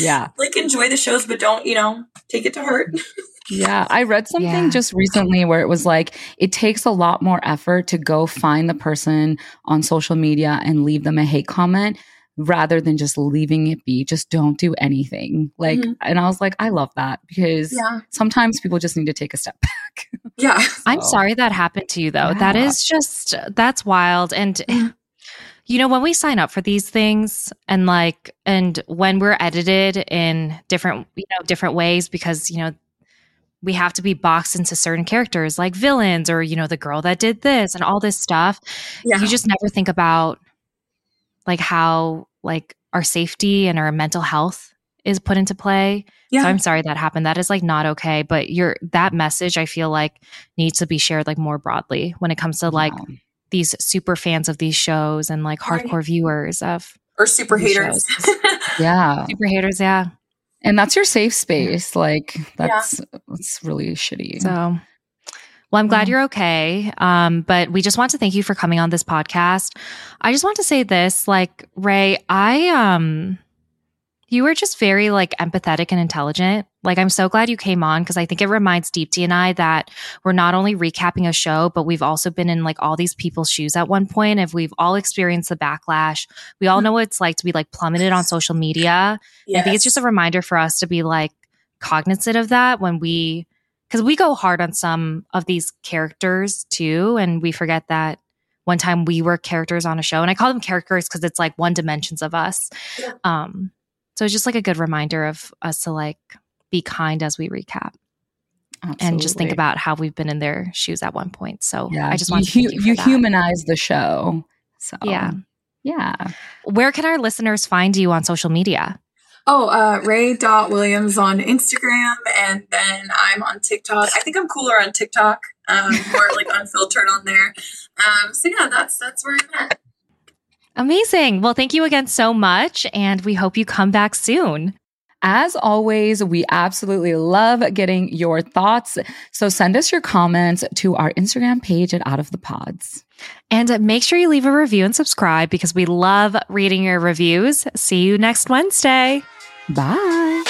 Speaker 1: Yeah.
Speaker 3: like enjoy the shows, but don't, you know, take it to heart.
Speaker 1: Yeah, I read something yeah. just recently where it was like it takes a lot more effort to go find the person on social media and leave them a hate comment rather than just leaving it be. Just don't do anything. Like, mm-hmm. and I was like, I love that because yeah. sometimes people just need to take a step back.
Speaker 3: Yeah.
Speaker 2: so. I'm sorry that happened to you though. Yeah. That is just, that's wild. And, mm-hmm. you know, when we sign up for these things and like, and when we're edited in different, you know, different ways because, you know, we have to be boxed into certain characters like villains or, you know, the girl that did this and all this stuff. Yeah. You just never think about like how like our safety and our mental health is put into play. Yeah. So I'm sorry that happened. That is like not okay. But your that message I feel like needs to be shared like more broadly when it comes to like yeah. these super fans of these shows and like hardcore right. viewers of
Speaker 3: or super haters.
Speaker 1: yeah.
Speaker 2: Super haters, yeah.
Speaker 1: And that's your safe space. Like that's yeah. that's really shitty.
Speaker 2: So well, I'm glad mm-hmm. you're okay. Um, but we just want to thank you for coming on this podcast. I just want to say this, like, Rae, I, um, you were just very like empathetic and intelligent. Like, I'm so glad you came on because I think it reminds Deepti and I that we're not only recapping a show, but we've also been in like all these people's shoes at one point. If we've all experienced the backlash, we all know what it's like to be like plummeted on social media. Yes. I think it's just a reminder for us to be like cognizant of that when we because we go hard on some of these characters too, and we forget that one time we were characters on a show, and I call them characters because it's like one dimensions of us. Yeah. Um, so it's just like a good reminder of us to like be kind as we recap. Absolutely. And just think about how we've been in their shoes at one point. So yeah, I just want you, you,
Speaker 1: you humanize the show. So
Speaker 2: yeah,
Speaker 1: yeah.
Speaker 2: Where can our listeners find you on social media?
Speaker 3: Oh, uh, Rae Dot Williams on Instagram, and then I'm on TikTok. I think I'm cooler on TikTok, um, more like unfiltered on there. Um, so yeah, that's that's where I'm at.
Speaker 2: Amazing. Well, thank you again so much, and we hope you come back soon.
Speaker 1: As always, we absolutely love getting your thoughts. So send us your comments to our Instagram page at Out of the Pods.
Speaker 2: And make sure you leave a review and subscribe because we love reading your reviews. See you next Wednesday.
Speaker 1: Bye.